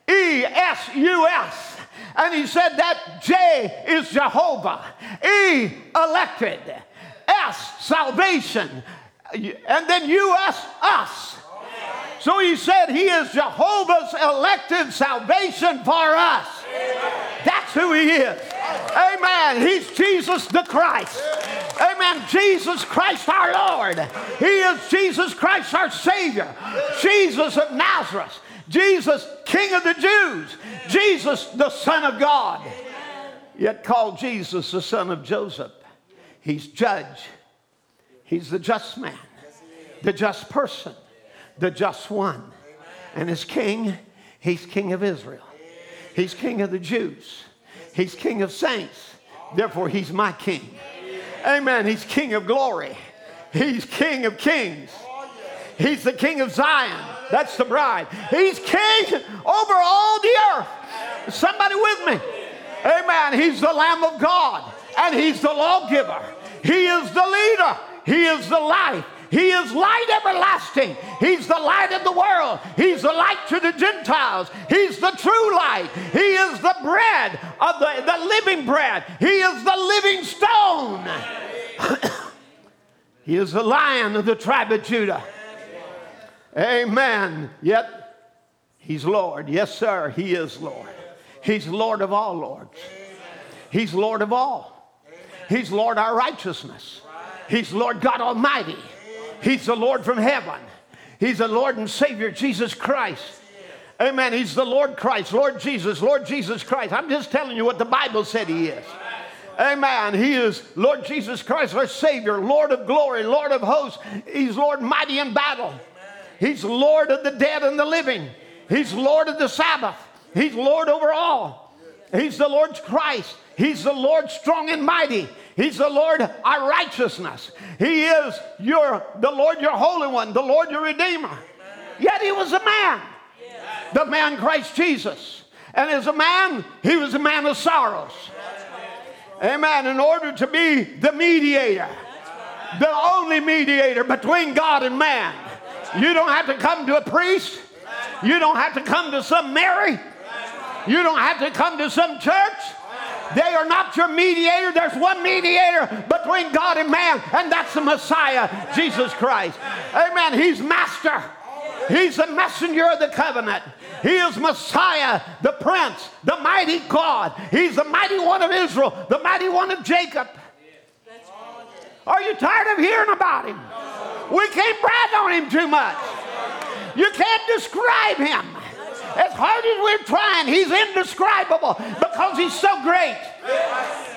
E S U S. And he said that J is Jehovah, E elected, S salvation, and then U S us. So he said he is Jehovah's elected salvation for us. That's who he is. Amen. He's Jesus the Christ. Amen. Jesus Christ our Lord. He is Jesus Christ our Savior. Jesus of Nazareth. Jesus, King of the Jews. Jesus, the Son of God. Yet called Jesus the Son of Joseph. He's judge. He's the just man, the just person, the just one. And as king, he's king of Israel. He's king of the Jews. He's king of saints. Therefore, he's my king. Amen. He's king of glory. He's king of kings. He's the king of Zion. That's the bride. He's king over all the earth. Somebody with me? Amen. He's the Lamb of God and he's the lawgiver. He is the leader. He is the life. He is light everlasting. He's the light of the world. He's the light to the Gentiles. He's the true light. He is the bread of the, the living bread. He is the living stone. (coughs) he is the lion of the tribe of Judah. Amen. Yet he's Lord. Yes, sir, he is Lord. He's Lord of all lords. He's Lord of all. He's Lord our righteousness. He's Lord God Almighty. He's the Lord from heaven. He's the Lord and Savior, Jesus Christ. Amen. He's the Lord Christ, Lord Jesus, Lord Jesus Christ. I'm just telling you what the Bible said He is. Amen. He is Lord Jesus Christ, our Savior, Lord of glory, Lord of hosts. He's Lord mighty in battle. He's Lord of the dead and the living. He's Lord of the Sabbath. He's Lord over all. He's the Lord Christ. He's the Lord strong and mighty. He's the Lord our righteousness. He is your the Lord your holy one, the Lord your redeemer. Yet he was a man. The man Christ Jesus. And as a man, he was a man of sorrows. Amen. In order to be the mediator, the only mediator between God and man. You don't have to come to a priest. You don't have to come to some Mary. You don't have to come to some church. They are not your mediator. There's one mediator between God and man, and that's the Messiah, Jesus Christ. Amen. He's master. He's the messenger of the covenant. He is Messiah, the Prince, the mighty God. He's the mighty one of Israel, the mighty one of Jacob. Are you tired of hearing about him? We can't brag on him too much. You can't describe him. As hard as we're trying, he's indescribable because he's so great.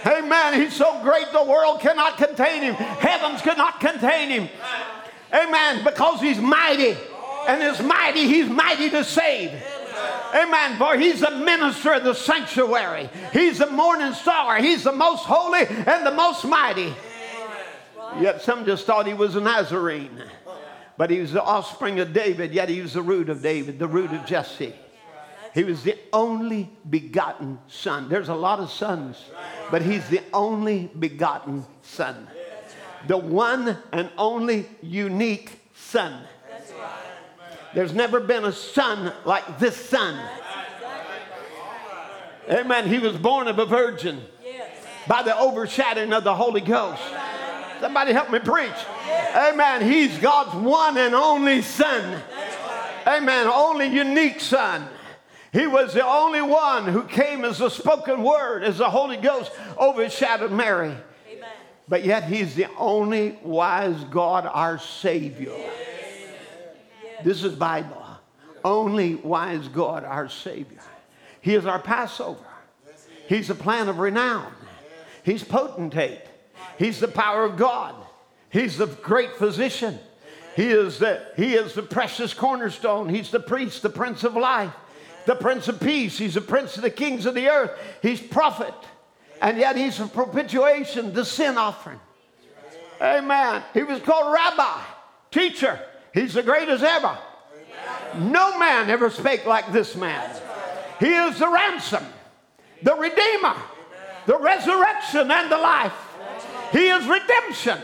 Amen. He's so great the world cannot contain him. Heavens cannot contain him. Amen. Because he's mighty. And as mighty, he's mighty to save. Amen. For he's the minister of the sanctuary. He's the morning star. He's the most holy and the most mighty. Yet some just thought he was a Nazarene. But he was the offspring of David, yet he was the root of David, the root of Jesse. He was the only begotten son. There's a lot of sons, but he's the only begotten son. The one and only unique son. There's never been a son like this son. Amen. He was born of a virgin by the overshadowing of the Holy Ghost. Somebody help me preach. Amen. He's God's one and only Son. Amen. Only unique Son. He was the only one who came as a spoken word, as the Holy Ghost overshadowed Mary. Amen. But yet, He's the only wise God, our Savior. This is Bible. Only wise God, our Savior. He is our Passover. He's the plant of renown. He's potentate. He's the power of God. He's the great physician. He is the, he is the precious cornerstone. He's the priest, the prince of life, the prince of peace. He's the prince of the kings of the earth. He's prophet. And yet he's a propitiation, the sin offering. Amen. He was called rabbi, teacher. He's the greatest ever. No man ever spake like this man. He is the ransom, the redeemer, the resurrection, and the life. He is redemption.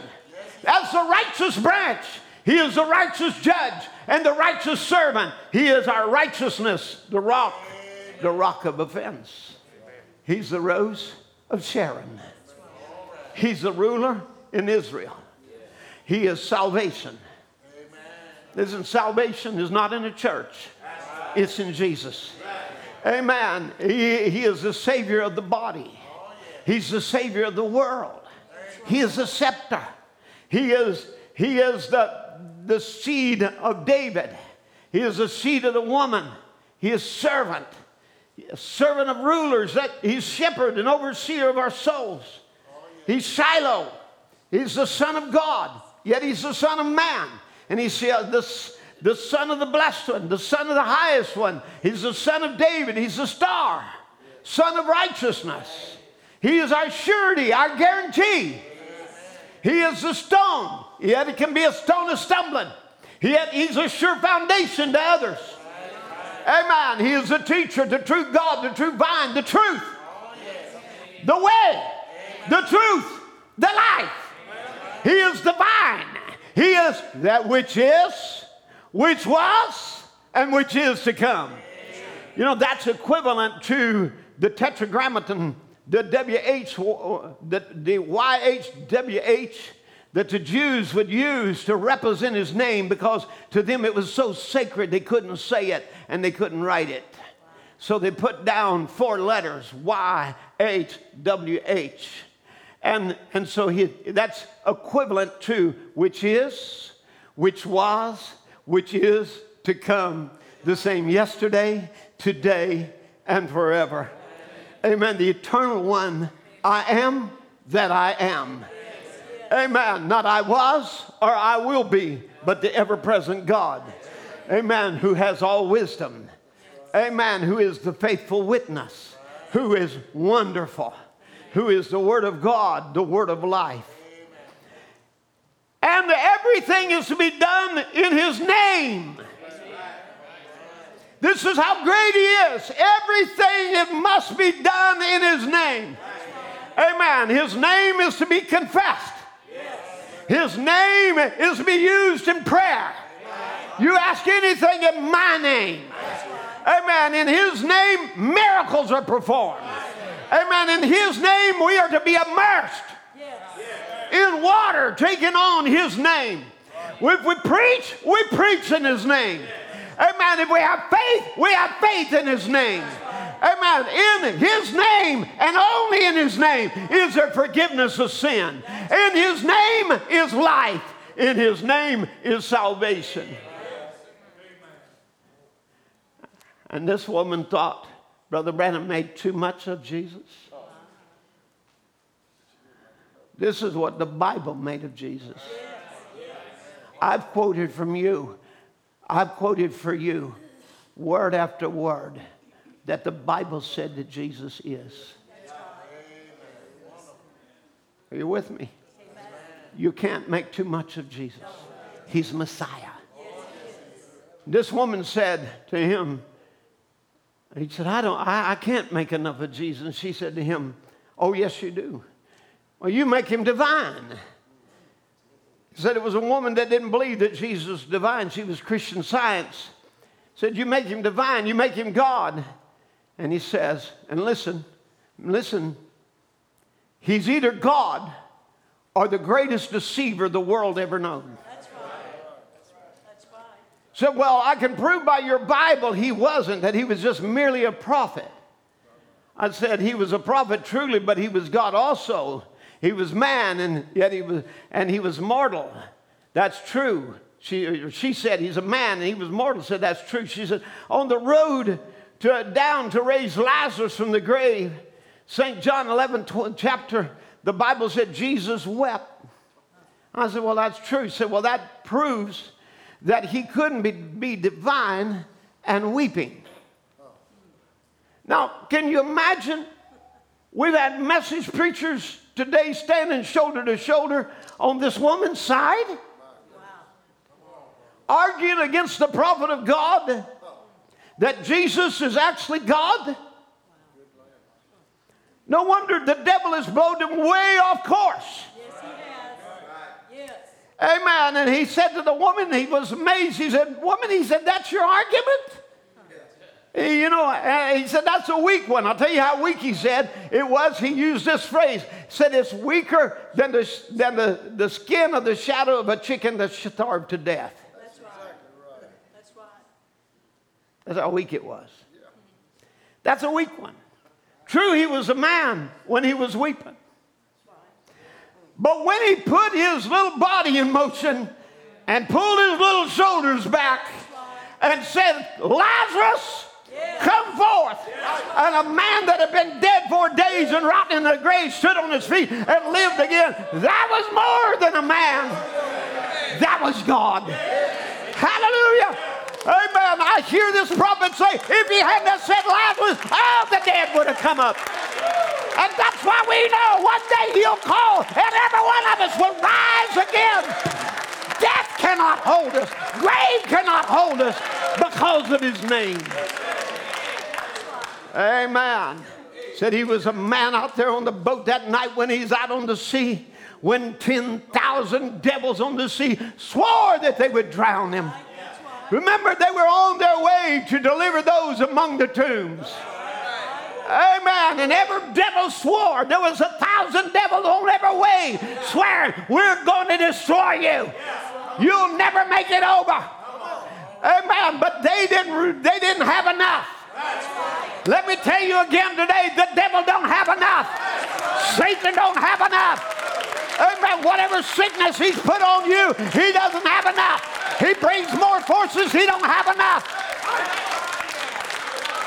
As the righteous branch, He is the righteous judge and the righteous servant. He is our righteousness, the rock, the rock of offense. He's the rose of Sharon. He's the ruler in Israel. He is salvation. Listen, salvation is not in a church, it's in Jesus. Amen. He, he is the Savior of the body, He's the Savior of the world. He is the scepter. He is, he is the, the seed of David. He is the seed of the woman. He is servant. A servant of rulers. That he's shepherd and overseer of our souls. He's Shiloh. He's the Son of God, yet he's the Son of man. And he's the, the Son of the Blessed One, the Son of the Highest One. He's the Son of David. He's the star, Sun of righteousness. He is our surety, our guarantee. He is the stone. Yet it can be a stone of stumbling. Yet he's a sure foundation to others. Amen. He is the teacher, the true God, the true vine, the truth, the way, the truth, the life. He is the vine. He is that which is, which was, and which is to come. You know, that's equivalent to the tetragrammaton, the WH, the, the YHWH that the Jews would use to represent his name because to them it was so sacred they couldn't say it and they couldn't write it. So they put down four letters Y H W H. And, and so he, that's equivalent to which is, which was, which is to come, the same yesterday, today, and forever. Amen. The eternal one, I am that I am. Amen. Not I was or I will be, but the ever present God. Amen. Who has all wisdom. Amen. Who is the faithful witness. Who is wonderful who is the Word of God, the Word of life. And everything is to be done in His name. This is how great He is. Everything it must be done in His name. Amen. His name is to be confessed. His name is to be used in prayer. You ask anything in my name. Amen. In His name, miracles are performed. Amen. In His name, we are to be immersed in water, taking on His name. If we preach, we preach in His name. Amen. If we have faith, we have faith in His name. Amen. In His name and only in His name is there forgiveness of sin. In His name is life. In His name is salvation. And this woman thought, Brother Branham made too much of Jesus. This is what the Bible made of Jesus. I've quoted from you, I've quoted for you, word after word, that the Bible said that Jesus is. Are you with me? You can't make too much of Jesus. He's Messiah. This woman said to him, he said, I, don't, I, I can't make enough of Jesus. She said to him, Oh, yes, you do. Well, you make him divine. He said it was a woman that didn't believe that Jesus was divine. She was Christian science. Said, You make him divine, you make him God. And he says, and listen, listen, he's either God or the greatest deceiver the world ever known. That's right. That's right. So, well, I can prove by your Bible he wasn't, that he was just merely a prophet. I said he was a prophet truly, but he was God also. He was man, and yet he was, and he was mortal. That's true. She, she said he's a man, and he was mortal. Said that's true. She said on the road to, down to raise Lazarus from the grave, St. John 11 tw- chapter, the Bible said Jesus wept. I said, well, that's true. He said, well, that proves that he couldn't be, be divine and weeping. Now, can you imagine? We've had message preachers today standing shoulder to shoulder on this woman's side, arguing against the prophet of God that Jesus is actually God. No wonder the devil has blown him way off course. Yes, he has. Yes. Amen. And he said to the woman, he was amazed. He said, Woman, he said, that's your argument? You know, uh, he said, that's a weak one. I'll tell you how weak he said it was. He used this phrase. He said, it's weaker than, the, than the, the skin of the shadow of a chicken that's starved to death. That's right. That's right. That's how weak it was. That's a weak one. True, he was a man when he was weeping. But when he put his little body in motion and pulled his little shoulders back and said, Lazarus, come forth. And a man that had been dead for days and rotting in the grave stood on his feet and lived again. That was more than a man, that was God. Hallelujah. Amen. I hear this prophet say, if he hadn't have said Lazarus, all the dead would have come up. And that's why we know one day he'll call and every one of us will rise again. Death cannot hold us. Grave cannot hold us because of his name. Amen. Said he was a man out there on the boat that night when he's out on the sea, when 10,000 devils on the sea swore that they would drown him. Remember, they were on their way to deliver those among the tombs. Amen. And every devil swore. There was a thousand devils on every way swearing, We're going to destroy you. You'll never make it over. Amen. But they didn't, they didn't have enough. Let me tell you again today, the devil don't have enough. Satan don't have enough. Amen. Whatever sickness he's put on you, he doesn't have enough. He brings more forces, he don't have enough.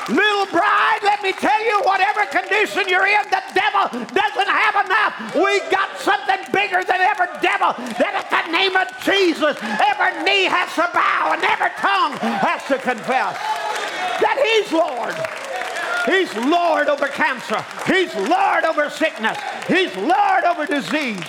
Little bride, let me tell you, whatever condition you're in, the devil doesn't have enough. We got something bigger than every devil. That at the name of Jesus, every knee has to bow and every tongue has to confess that He's Lord. He's Lord over cancer. He's Lord over sickness. He's Lord over disease.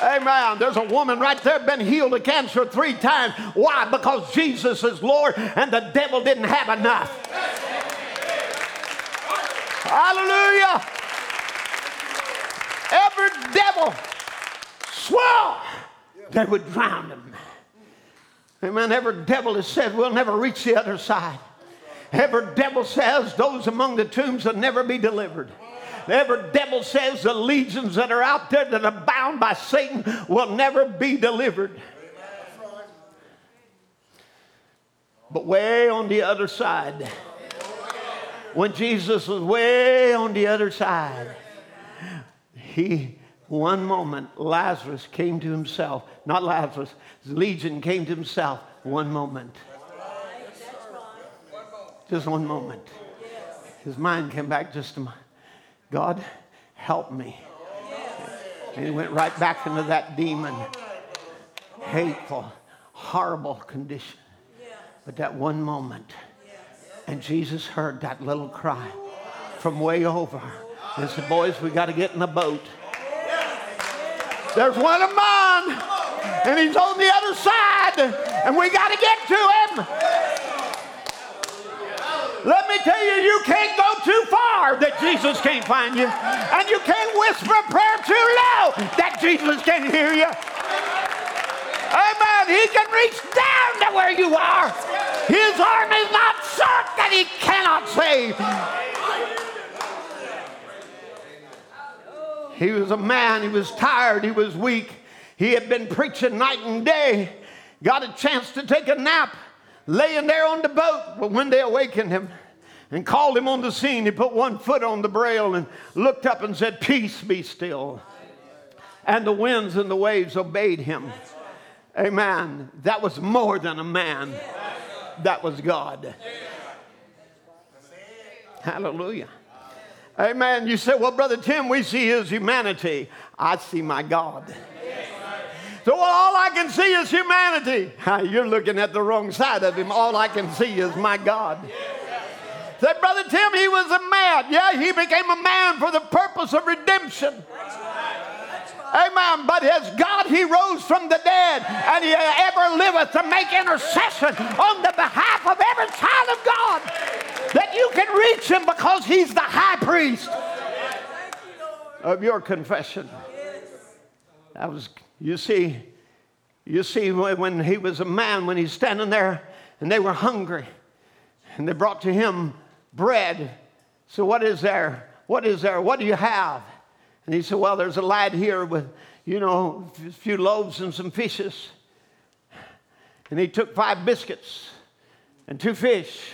Amen. There's a woman right there been healed of cancer three times. Why? Because Jesus is Lord and the devil didn't have enough. Hallelujah. Every devil swore they would drown him. Amen. Every devil has said we'll never reach the other side. Every devil says those among the tombs will never be delivered. Every devil says the legions that are out there that are bound by Satan will never be delivered. But way on the other side, when Jesus was way on the other side, he, one moment, Lazarus came to himself. Not Lazarus, Legion came to himself one moment. Just one moment. His mind came back just a moment. God, help me. And he went right back into that demon, hateful, horrible condition. But that one moment, and Jesus heard that little cry from way over and said, Boys, we got to get in the boat. There's one of mine, and he's on the other side, and we got to get to him. Let me tell you, you can't go too far that Jesus can't find you. And you can't whisper a prayer too low that Jesus can't hear you. Amen. He can reach down to where you are. His arm is not short that he cannot save. He was a man, he was tired, he was weak. He had been preaching night and day, got a chance to take a nap laying there on the boat. But when they awakened him and called him on the scene, he put one foot on the braille and looked up and said, Peace be still. And the winds and the waves obeyed him. Amen. That was more than a man, that was God. Hallelujah. Amen. You say, well, Brother Tim, we see his humanity. I see my God. So well, all I can see is humanity. (laughs) You're looking at the wrong side of him. All I can see is my God. Say, Brother Tim, he was a man. Yeah, he became a man for the purpose of redemption. Amen. But as God, he rose from the dead, and he ever liveth to make intercession on the behalf of every child of God that you can reach him because he's the high priest of your confession. That was, you see, you see, when he was a man, when he's standing there and they were hungry and they brought to him bread. So, what is there? What is there? What do you have? And he said, Well, there's a lad here with, you know, a few loaves and some fishes. And he took five biscuits and two fish.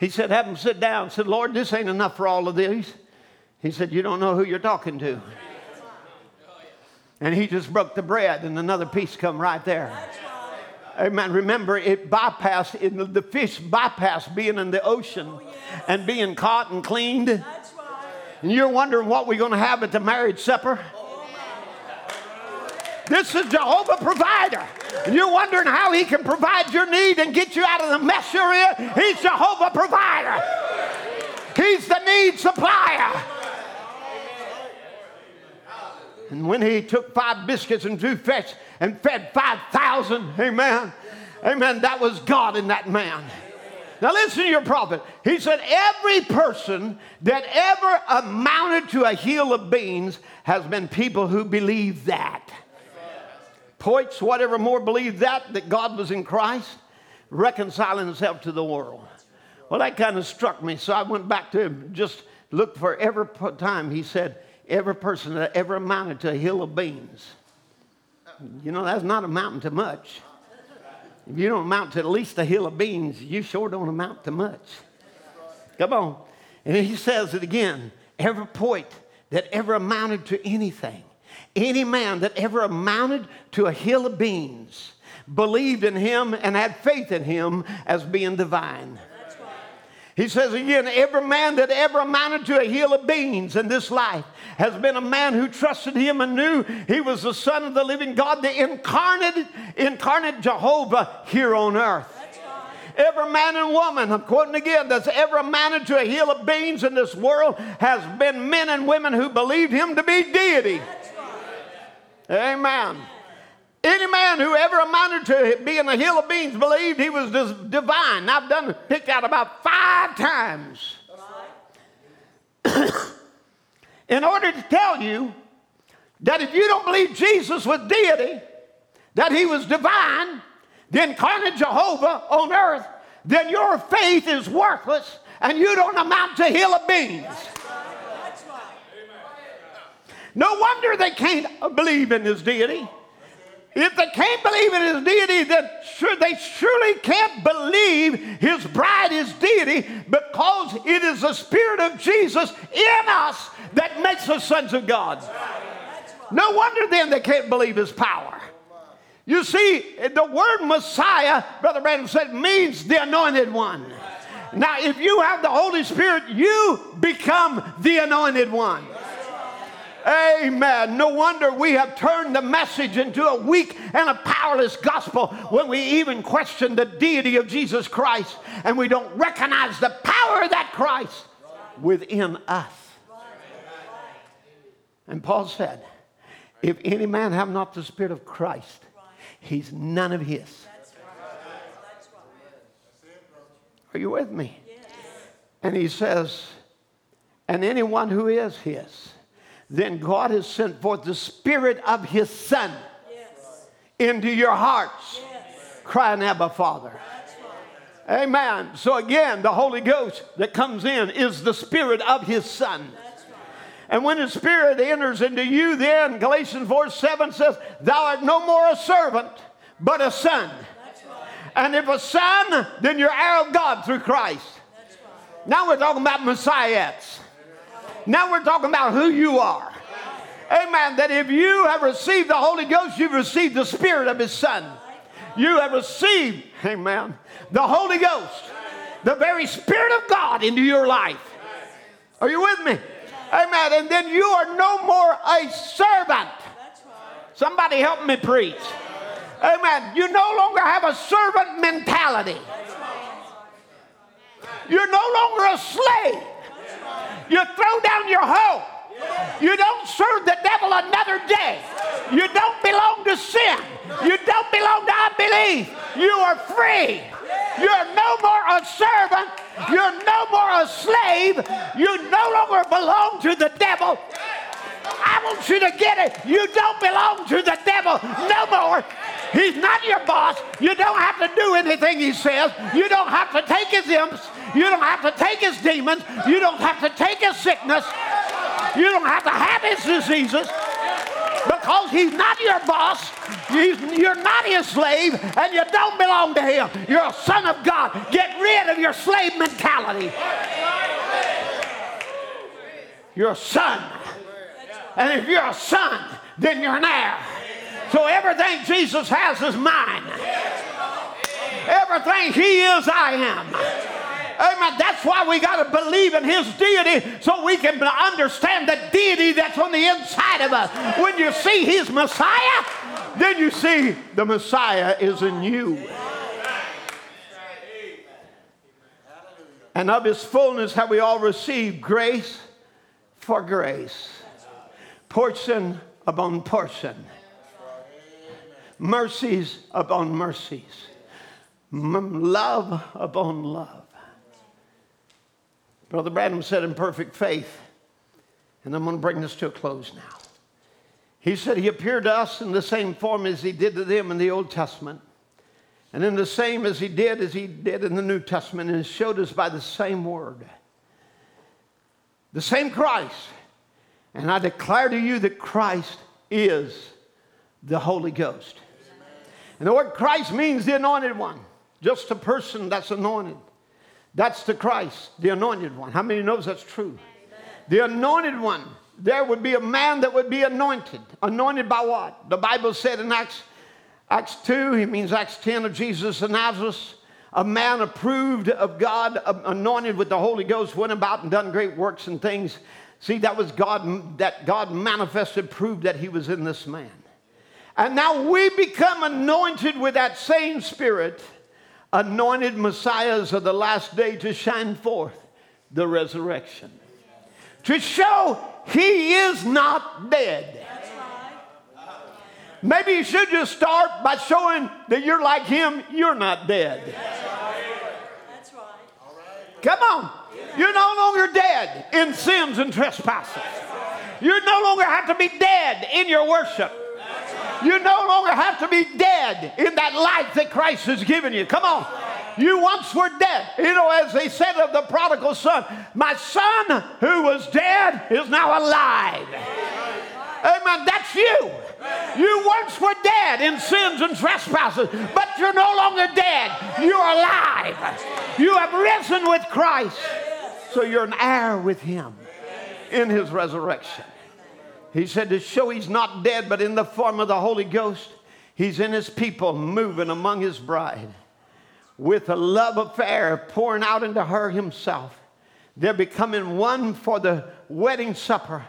He said, Have them sit down. said, Lord, this ain't enough for all of these. He said, You don't know who you're talking to. And he just broke the bread, and another piece come right there. Amen. Remember, it bypassed, it, the fish bypassed being in the ocean oh, and being caught and cleaned. And you're wondering what we're going to have at the marriage supper. This is Jehovah provider. And you're wondering how he can provide your need and get you out of the mess you're in. He's Jehovah provider. He's the need supplier. And when he took five biscuits and two fish and fed 5,000, amen, amen, that was God in that man. Now listen to your prophet. He said, Every person that ever amounted to a hill of beans has been people who believe that. Poets, whatever more believe that, that God was in Christ, reconciling himself to the world. Well, that kind of struck me, so I went back to him, just looked for every time he said, every person that ever amounted to a hill of beans. You know, that's not amounting to much. If you don't amount to at least a hill of beans, you sure don't amount to much. Come on. And he says it again every point that ever amounted to anything, any man that ever amounted to a hill of beans, believed in him and had faith in him as being divine. He says again, every man that ever amounted to a hill of beans in this life has been a man who trusted him and knew he was the Son of the living God, the incarnate, incarnate Jehovah here on earth. Every man and woman, I'm quoting again, that's ever amounted to a hill of beans in this world has been men and women who believed him to be deity. Amen. Any man who ever amounted to being a hill of beans believed he was divine. I've done picked out about five times. (coughs) In order to tell you that if you don't believe Jesus was deity, that he was divine, the incarnate Jehovah on earth, then your faith is worthless and you don't amount to hill of beans. No wonder they can't believe in his deity. If they can't believe in his deity, then sure, they surely can't believe his bride is deity because it is the Spirit of Jesus in us that makes us sons of God. No wonder then they can't believe his power. You see, the word Messiah, Brother Branham said, means the anointed one. Now, if you have the Holy Spirit, you become the anointed one. Amen. No wonder we have turned the message into a weak and a powerless gospel when we even question the deity of Jesus Christ and we don't recognize the power of that Christ within us. And Paul said, if any man have not the Spirit of Christ, he's none of his. Are you with me? And he says, and anyone who is his then God has sent forth the Spirit of His Son yes. into your hearts, yes. crying, Abba, Father. Right. Amen. So again, the Holy Ghost that comes in is the Spirit of His Son. And when His Spirit enters into you, then Galatians 4 7 says, Thou art no more a servant, but a son. And if a son, then you're heir of God through Christ. Now we're talking about messiahs. Now we're talking about who you are. Amen. That if you have received the Holy Ghost, you've received the Spirit of His Son. You have received, amen, the Holy Ghost, the very Spirit of God into your life. Are you with me? Amen. And then you are no more a servant. Somebody help me preach. Amen. You no longer have a servant mentality. You're no longer a slave. You throw down your hoe. You don't serve the devil another day. You don't belong to sin. You don't belong to unbelief. You are free. You're no more a servant. You're no more a slave. You no longer belong to the devil. I want you to get it. You don't belong to the devil no more. He's not your boss. You don't have to do anything he says. You don't have to take his imps. You don't have to take his demons. You don't have to take his sickness. You don't have to have his diseases because he's not your boss. He's, you're not his slave and you don't belong to him. You're a son of God. Get rid of your slave mentality. You're a son. And if you're a son, then you're an heir. So everything Jesus has is mine. Everything he is, I am. Amen. That's why we got to believe in his deity so we can understand the deity that's on the inside of us. When you see his Messiah, then you see the Messiah is in you. And of his fullness have we all received grace for grace, portion upon portion, mercies upon mercies, love upon love. Brother Branham said in perfect faith, and I'm going to bring this to a close now. He said he appeared to us in the same form as he did to them in the Old Testament, and in the same as he did as he did in the New Testament, and showed us by the same word, the same Christ. And I declare to you that Christ is the Holy Ghost. And the word Christ means the anointed one, just a person that's anointed. That's the Christ, the anointed one. How many knows that's true? The anointed one. There would be a man that would be anointed. Anointed by what? The Bible said in Acts, Acts 2, he means Acts 10 of Jesus of Nazareth. A man approved of God, um, anointed with the Holy Ghost, went about and done great works and things. See, that was God, that God manifested, proved that he was in this man. And now we become anointed with that same spirit anointed messiahs of the last day to shine forth the resurrection. To show he is not dead. Maybe you should just start by showing that you're like him, you're not dead. That's right. Come on. You're no longer dead in sins and trespasses. You no longer have to be dead in your worship. You no longer have to be dead in that life that Christ has given you. Come on. You once were dead. You know, as they said of the prodigal son, my son who was dead is now alive. Amen. That's you. You once were dead in sins and trespasses, but you're no longer dead. You're alive. You have risen with Christ. So you're an heir with him in his resurrection. He said to show he's not dead, but in the form of the Holy Ghost, he's in his people, moving among his bride with a love affair pouring out into her himself. They're becoming one for the wedding supper,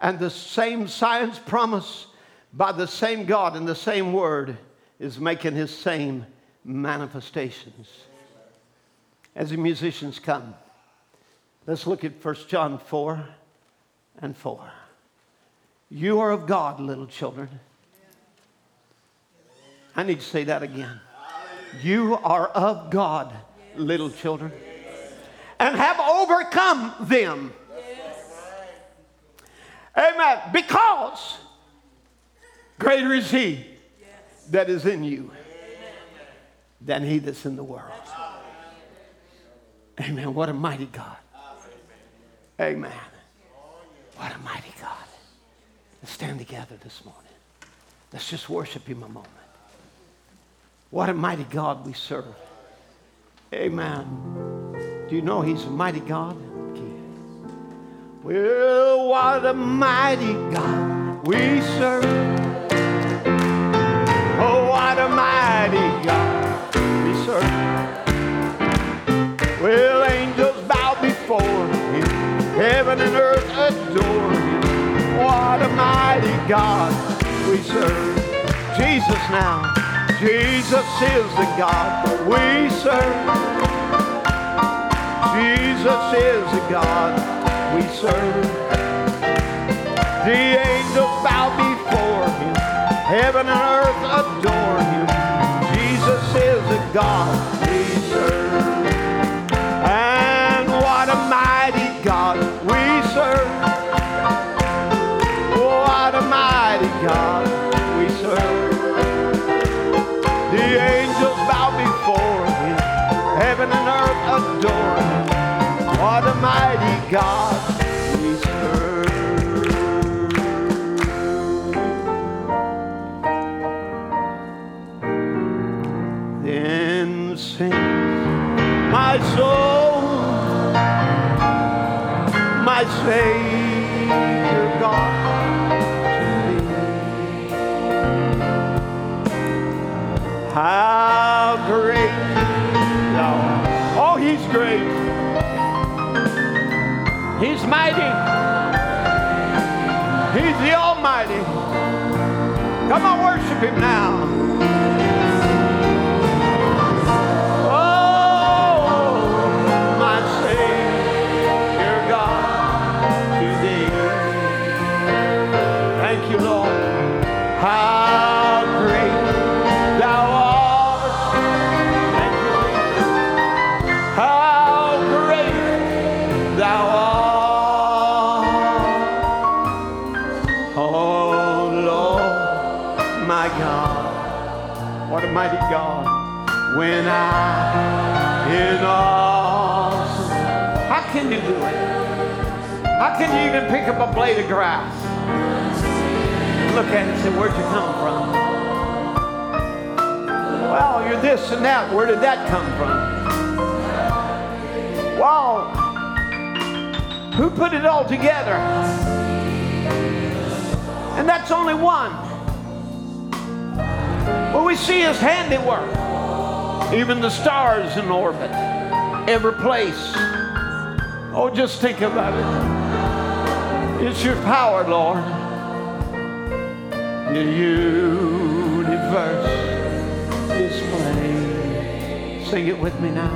and the same science promise by the same God and the same word is making his same manifestations. As the musicians come, let's look at 1 John 4 and 4. You are of God, little children. I need to say that again. You are of God, little children, and have overcome them. Amen. Because greater is He that is in you than He that's in the world. Amen. What a mighty God. Amen. What a mighty God. Let's stand together this morning. Let's just worship him a moment. What a mighty God we serve. Amen. Do you know he's a mighty God? Well, what a mighty God we serve. Oh, what a mighty God we serve. Well, angels bow before him, heaven and earth adore God we serve. Jesus now, Jesus is the God we serve. Jesus is the God we serve. The angels bow before him, heaven and earth adore him. Jesus is the God God we serve. Then sings my soul, my Savior God to thee. How great thou art. Oh, he's great. He's mighty. He's the Almighty. Come on, worship Him now. Can you do it? How can you even pick up a blade of grass? Look at it and say, where'd you come from? Well, you're this and that. Where did that come from? Wow. Who put it all together? And that's only one. What we see is handiwork. Even the stars in orbit, every place. Oh, just think about it. It's your power, Lord. The universe display. Sing it with me now.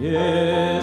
Yeah.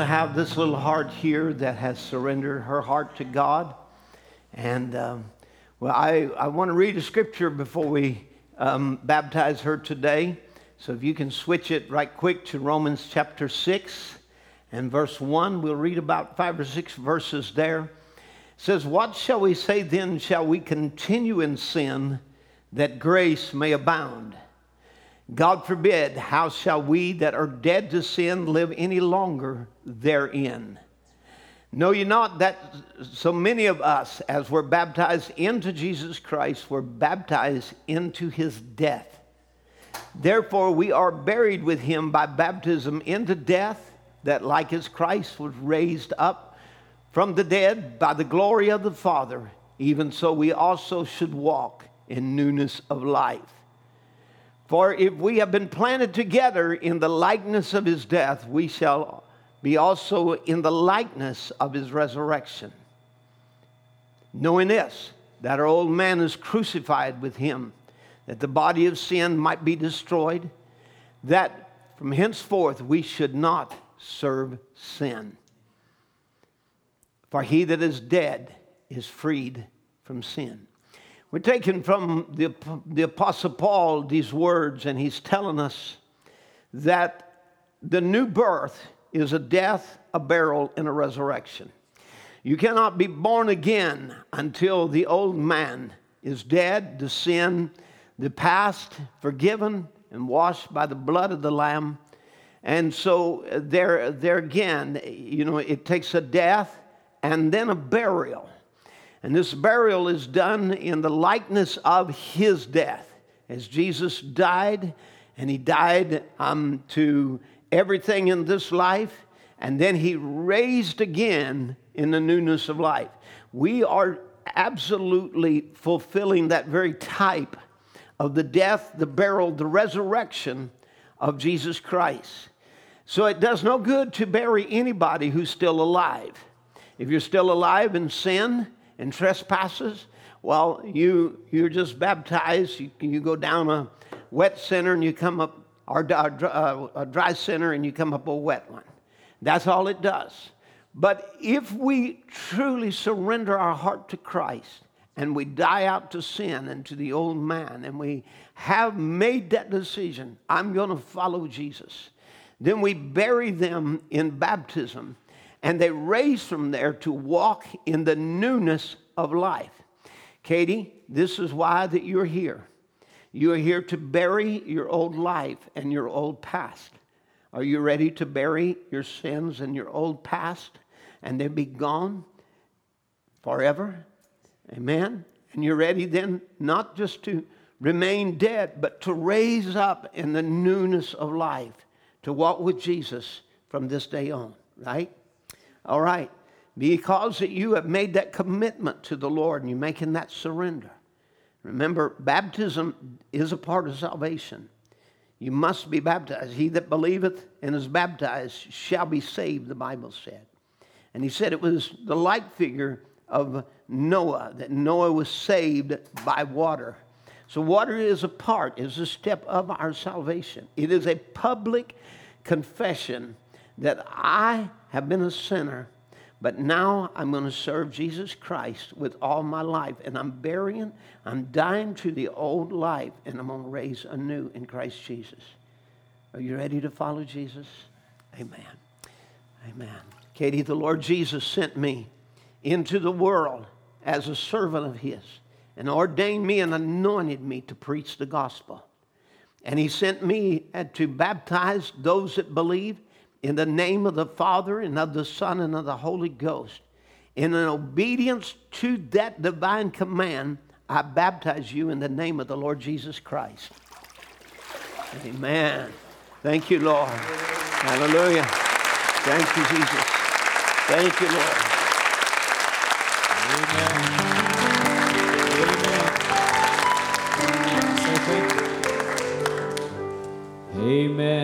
To have this little heart here that has surrendered her heart to God. And um, well, I, I want to read a scripture before we um, baptize her today. So if you can switch it right quick to Romans chapter 6 and verse 1, we'll read about five or six verses there. It says, What shall we say then? Shall we continue in sin that grace may abound? God forbid, how shall we that are dead to sin live any longer therein? Know ye not that so many of us, as were baptized into Jesus Christ, were baptized into his death? Therefore, we are buried with him by baptism into death, that like as Christ was raised up from the dead by the glory of the Father, even so we also should walk in newness of life. For if we have been planted together in the likeness of his death, we shall be also in the likeness of his resurrection. Knowing this, that our old man is crucified with him, that the body of sin might be destroyed, that from henceforth we should not serve sin. For he that is dead is freed from sin. We're taking from the, the Apostle Paul these words, and he's telling us that the new birth is a death, a burial, and a resurrection. You cannot be born again until the old man is dead, the sin, the past, forgiven, and washed by the blood of the Lamb. And so uh, there, there again, you know, it takes a death and then a burial. And this burial is done in the likeness of his death. As Jesus died, and he died um, to everything in this life, and then he raised again in the newness of life. We are absolutely fulfilling that very type of the death, the burial, the resurrection of Jesus Christ. So it does no good to bury anybody who's still alive. If you're still alive in sin, and trespasses, well, you, you're just baptized. You, you go down a wet center and you come up, or a, a dry center and you come up a wet one. That's all it does. But if we truly surrender our heart to Christ and we die out to sin and to the old man and we have made that decision, I'm going to follow Jesus, then we bury them in baptism and they raise from there to walk in the newness of life. Katie, this is why that you're here. You are here to bury your old life and your old past. Are you ready to bury your sins and your old past and they be gone forever? Amen. And you're ready then not just to remain dead, but to raise up in the newness of life, to walk with Jesus from this day on, right? All right. Because that you have made that commitment to the Lord and you're making that surrender. Remember, baptism is a part of salvation. You must be baptized. He that believeth and is baptized shall be saved, the Bible said. And he said it was the like figure of Noah, that Noah was saved by water. So, water is a part, is a step of our salvation. It is a public confession that I have been a sinner, but now I'm going to serve Jesus Christ with all my life. And I'm burying, I'm dying to the old life, and I'm going to raise anew in Christ Jesus. Are you ready to follow Jesus? Amen. Amen. Katie, the Lord Jesus sent me into the world as a servant of His and ordained me and anointed me to preach the gospel. And He sent me uh, to baptize those that believe in the name of the Father and of the Son and of the Holy Ghost. In an obedience to that divine command, I baptize you in the name of the Lord Jesus Christ. Amen. Thank you, Lord. Hallelujah. Thank you, Jesus. Thank you, Lord. Amen. Amen. We'll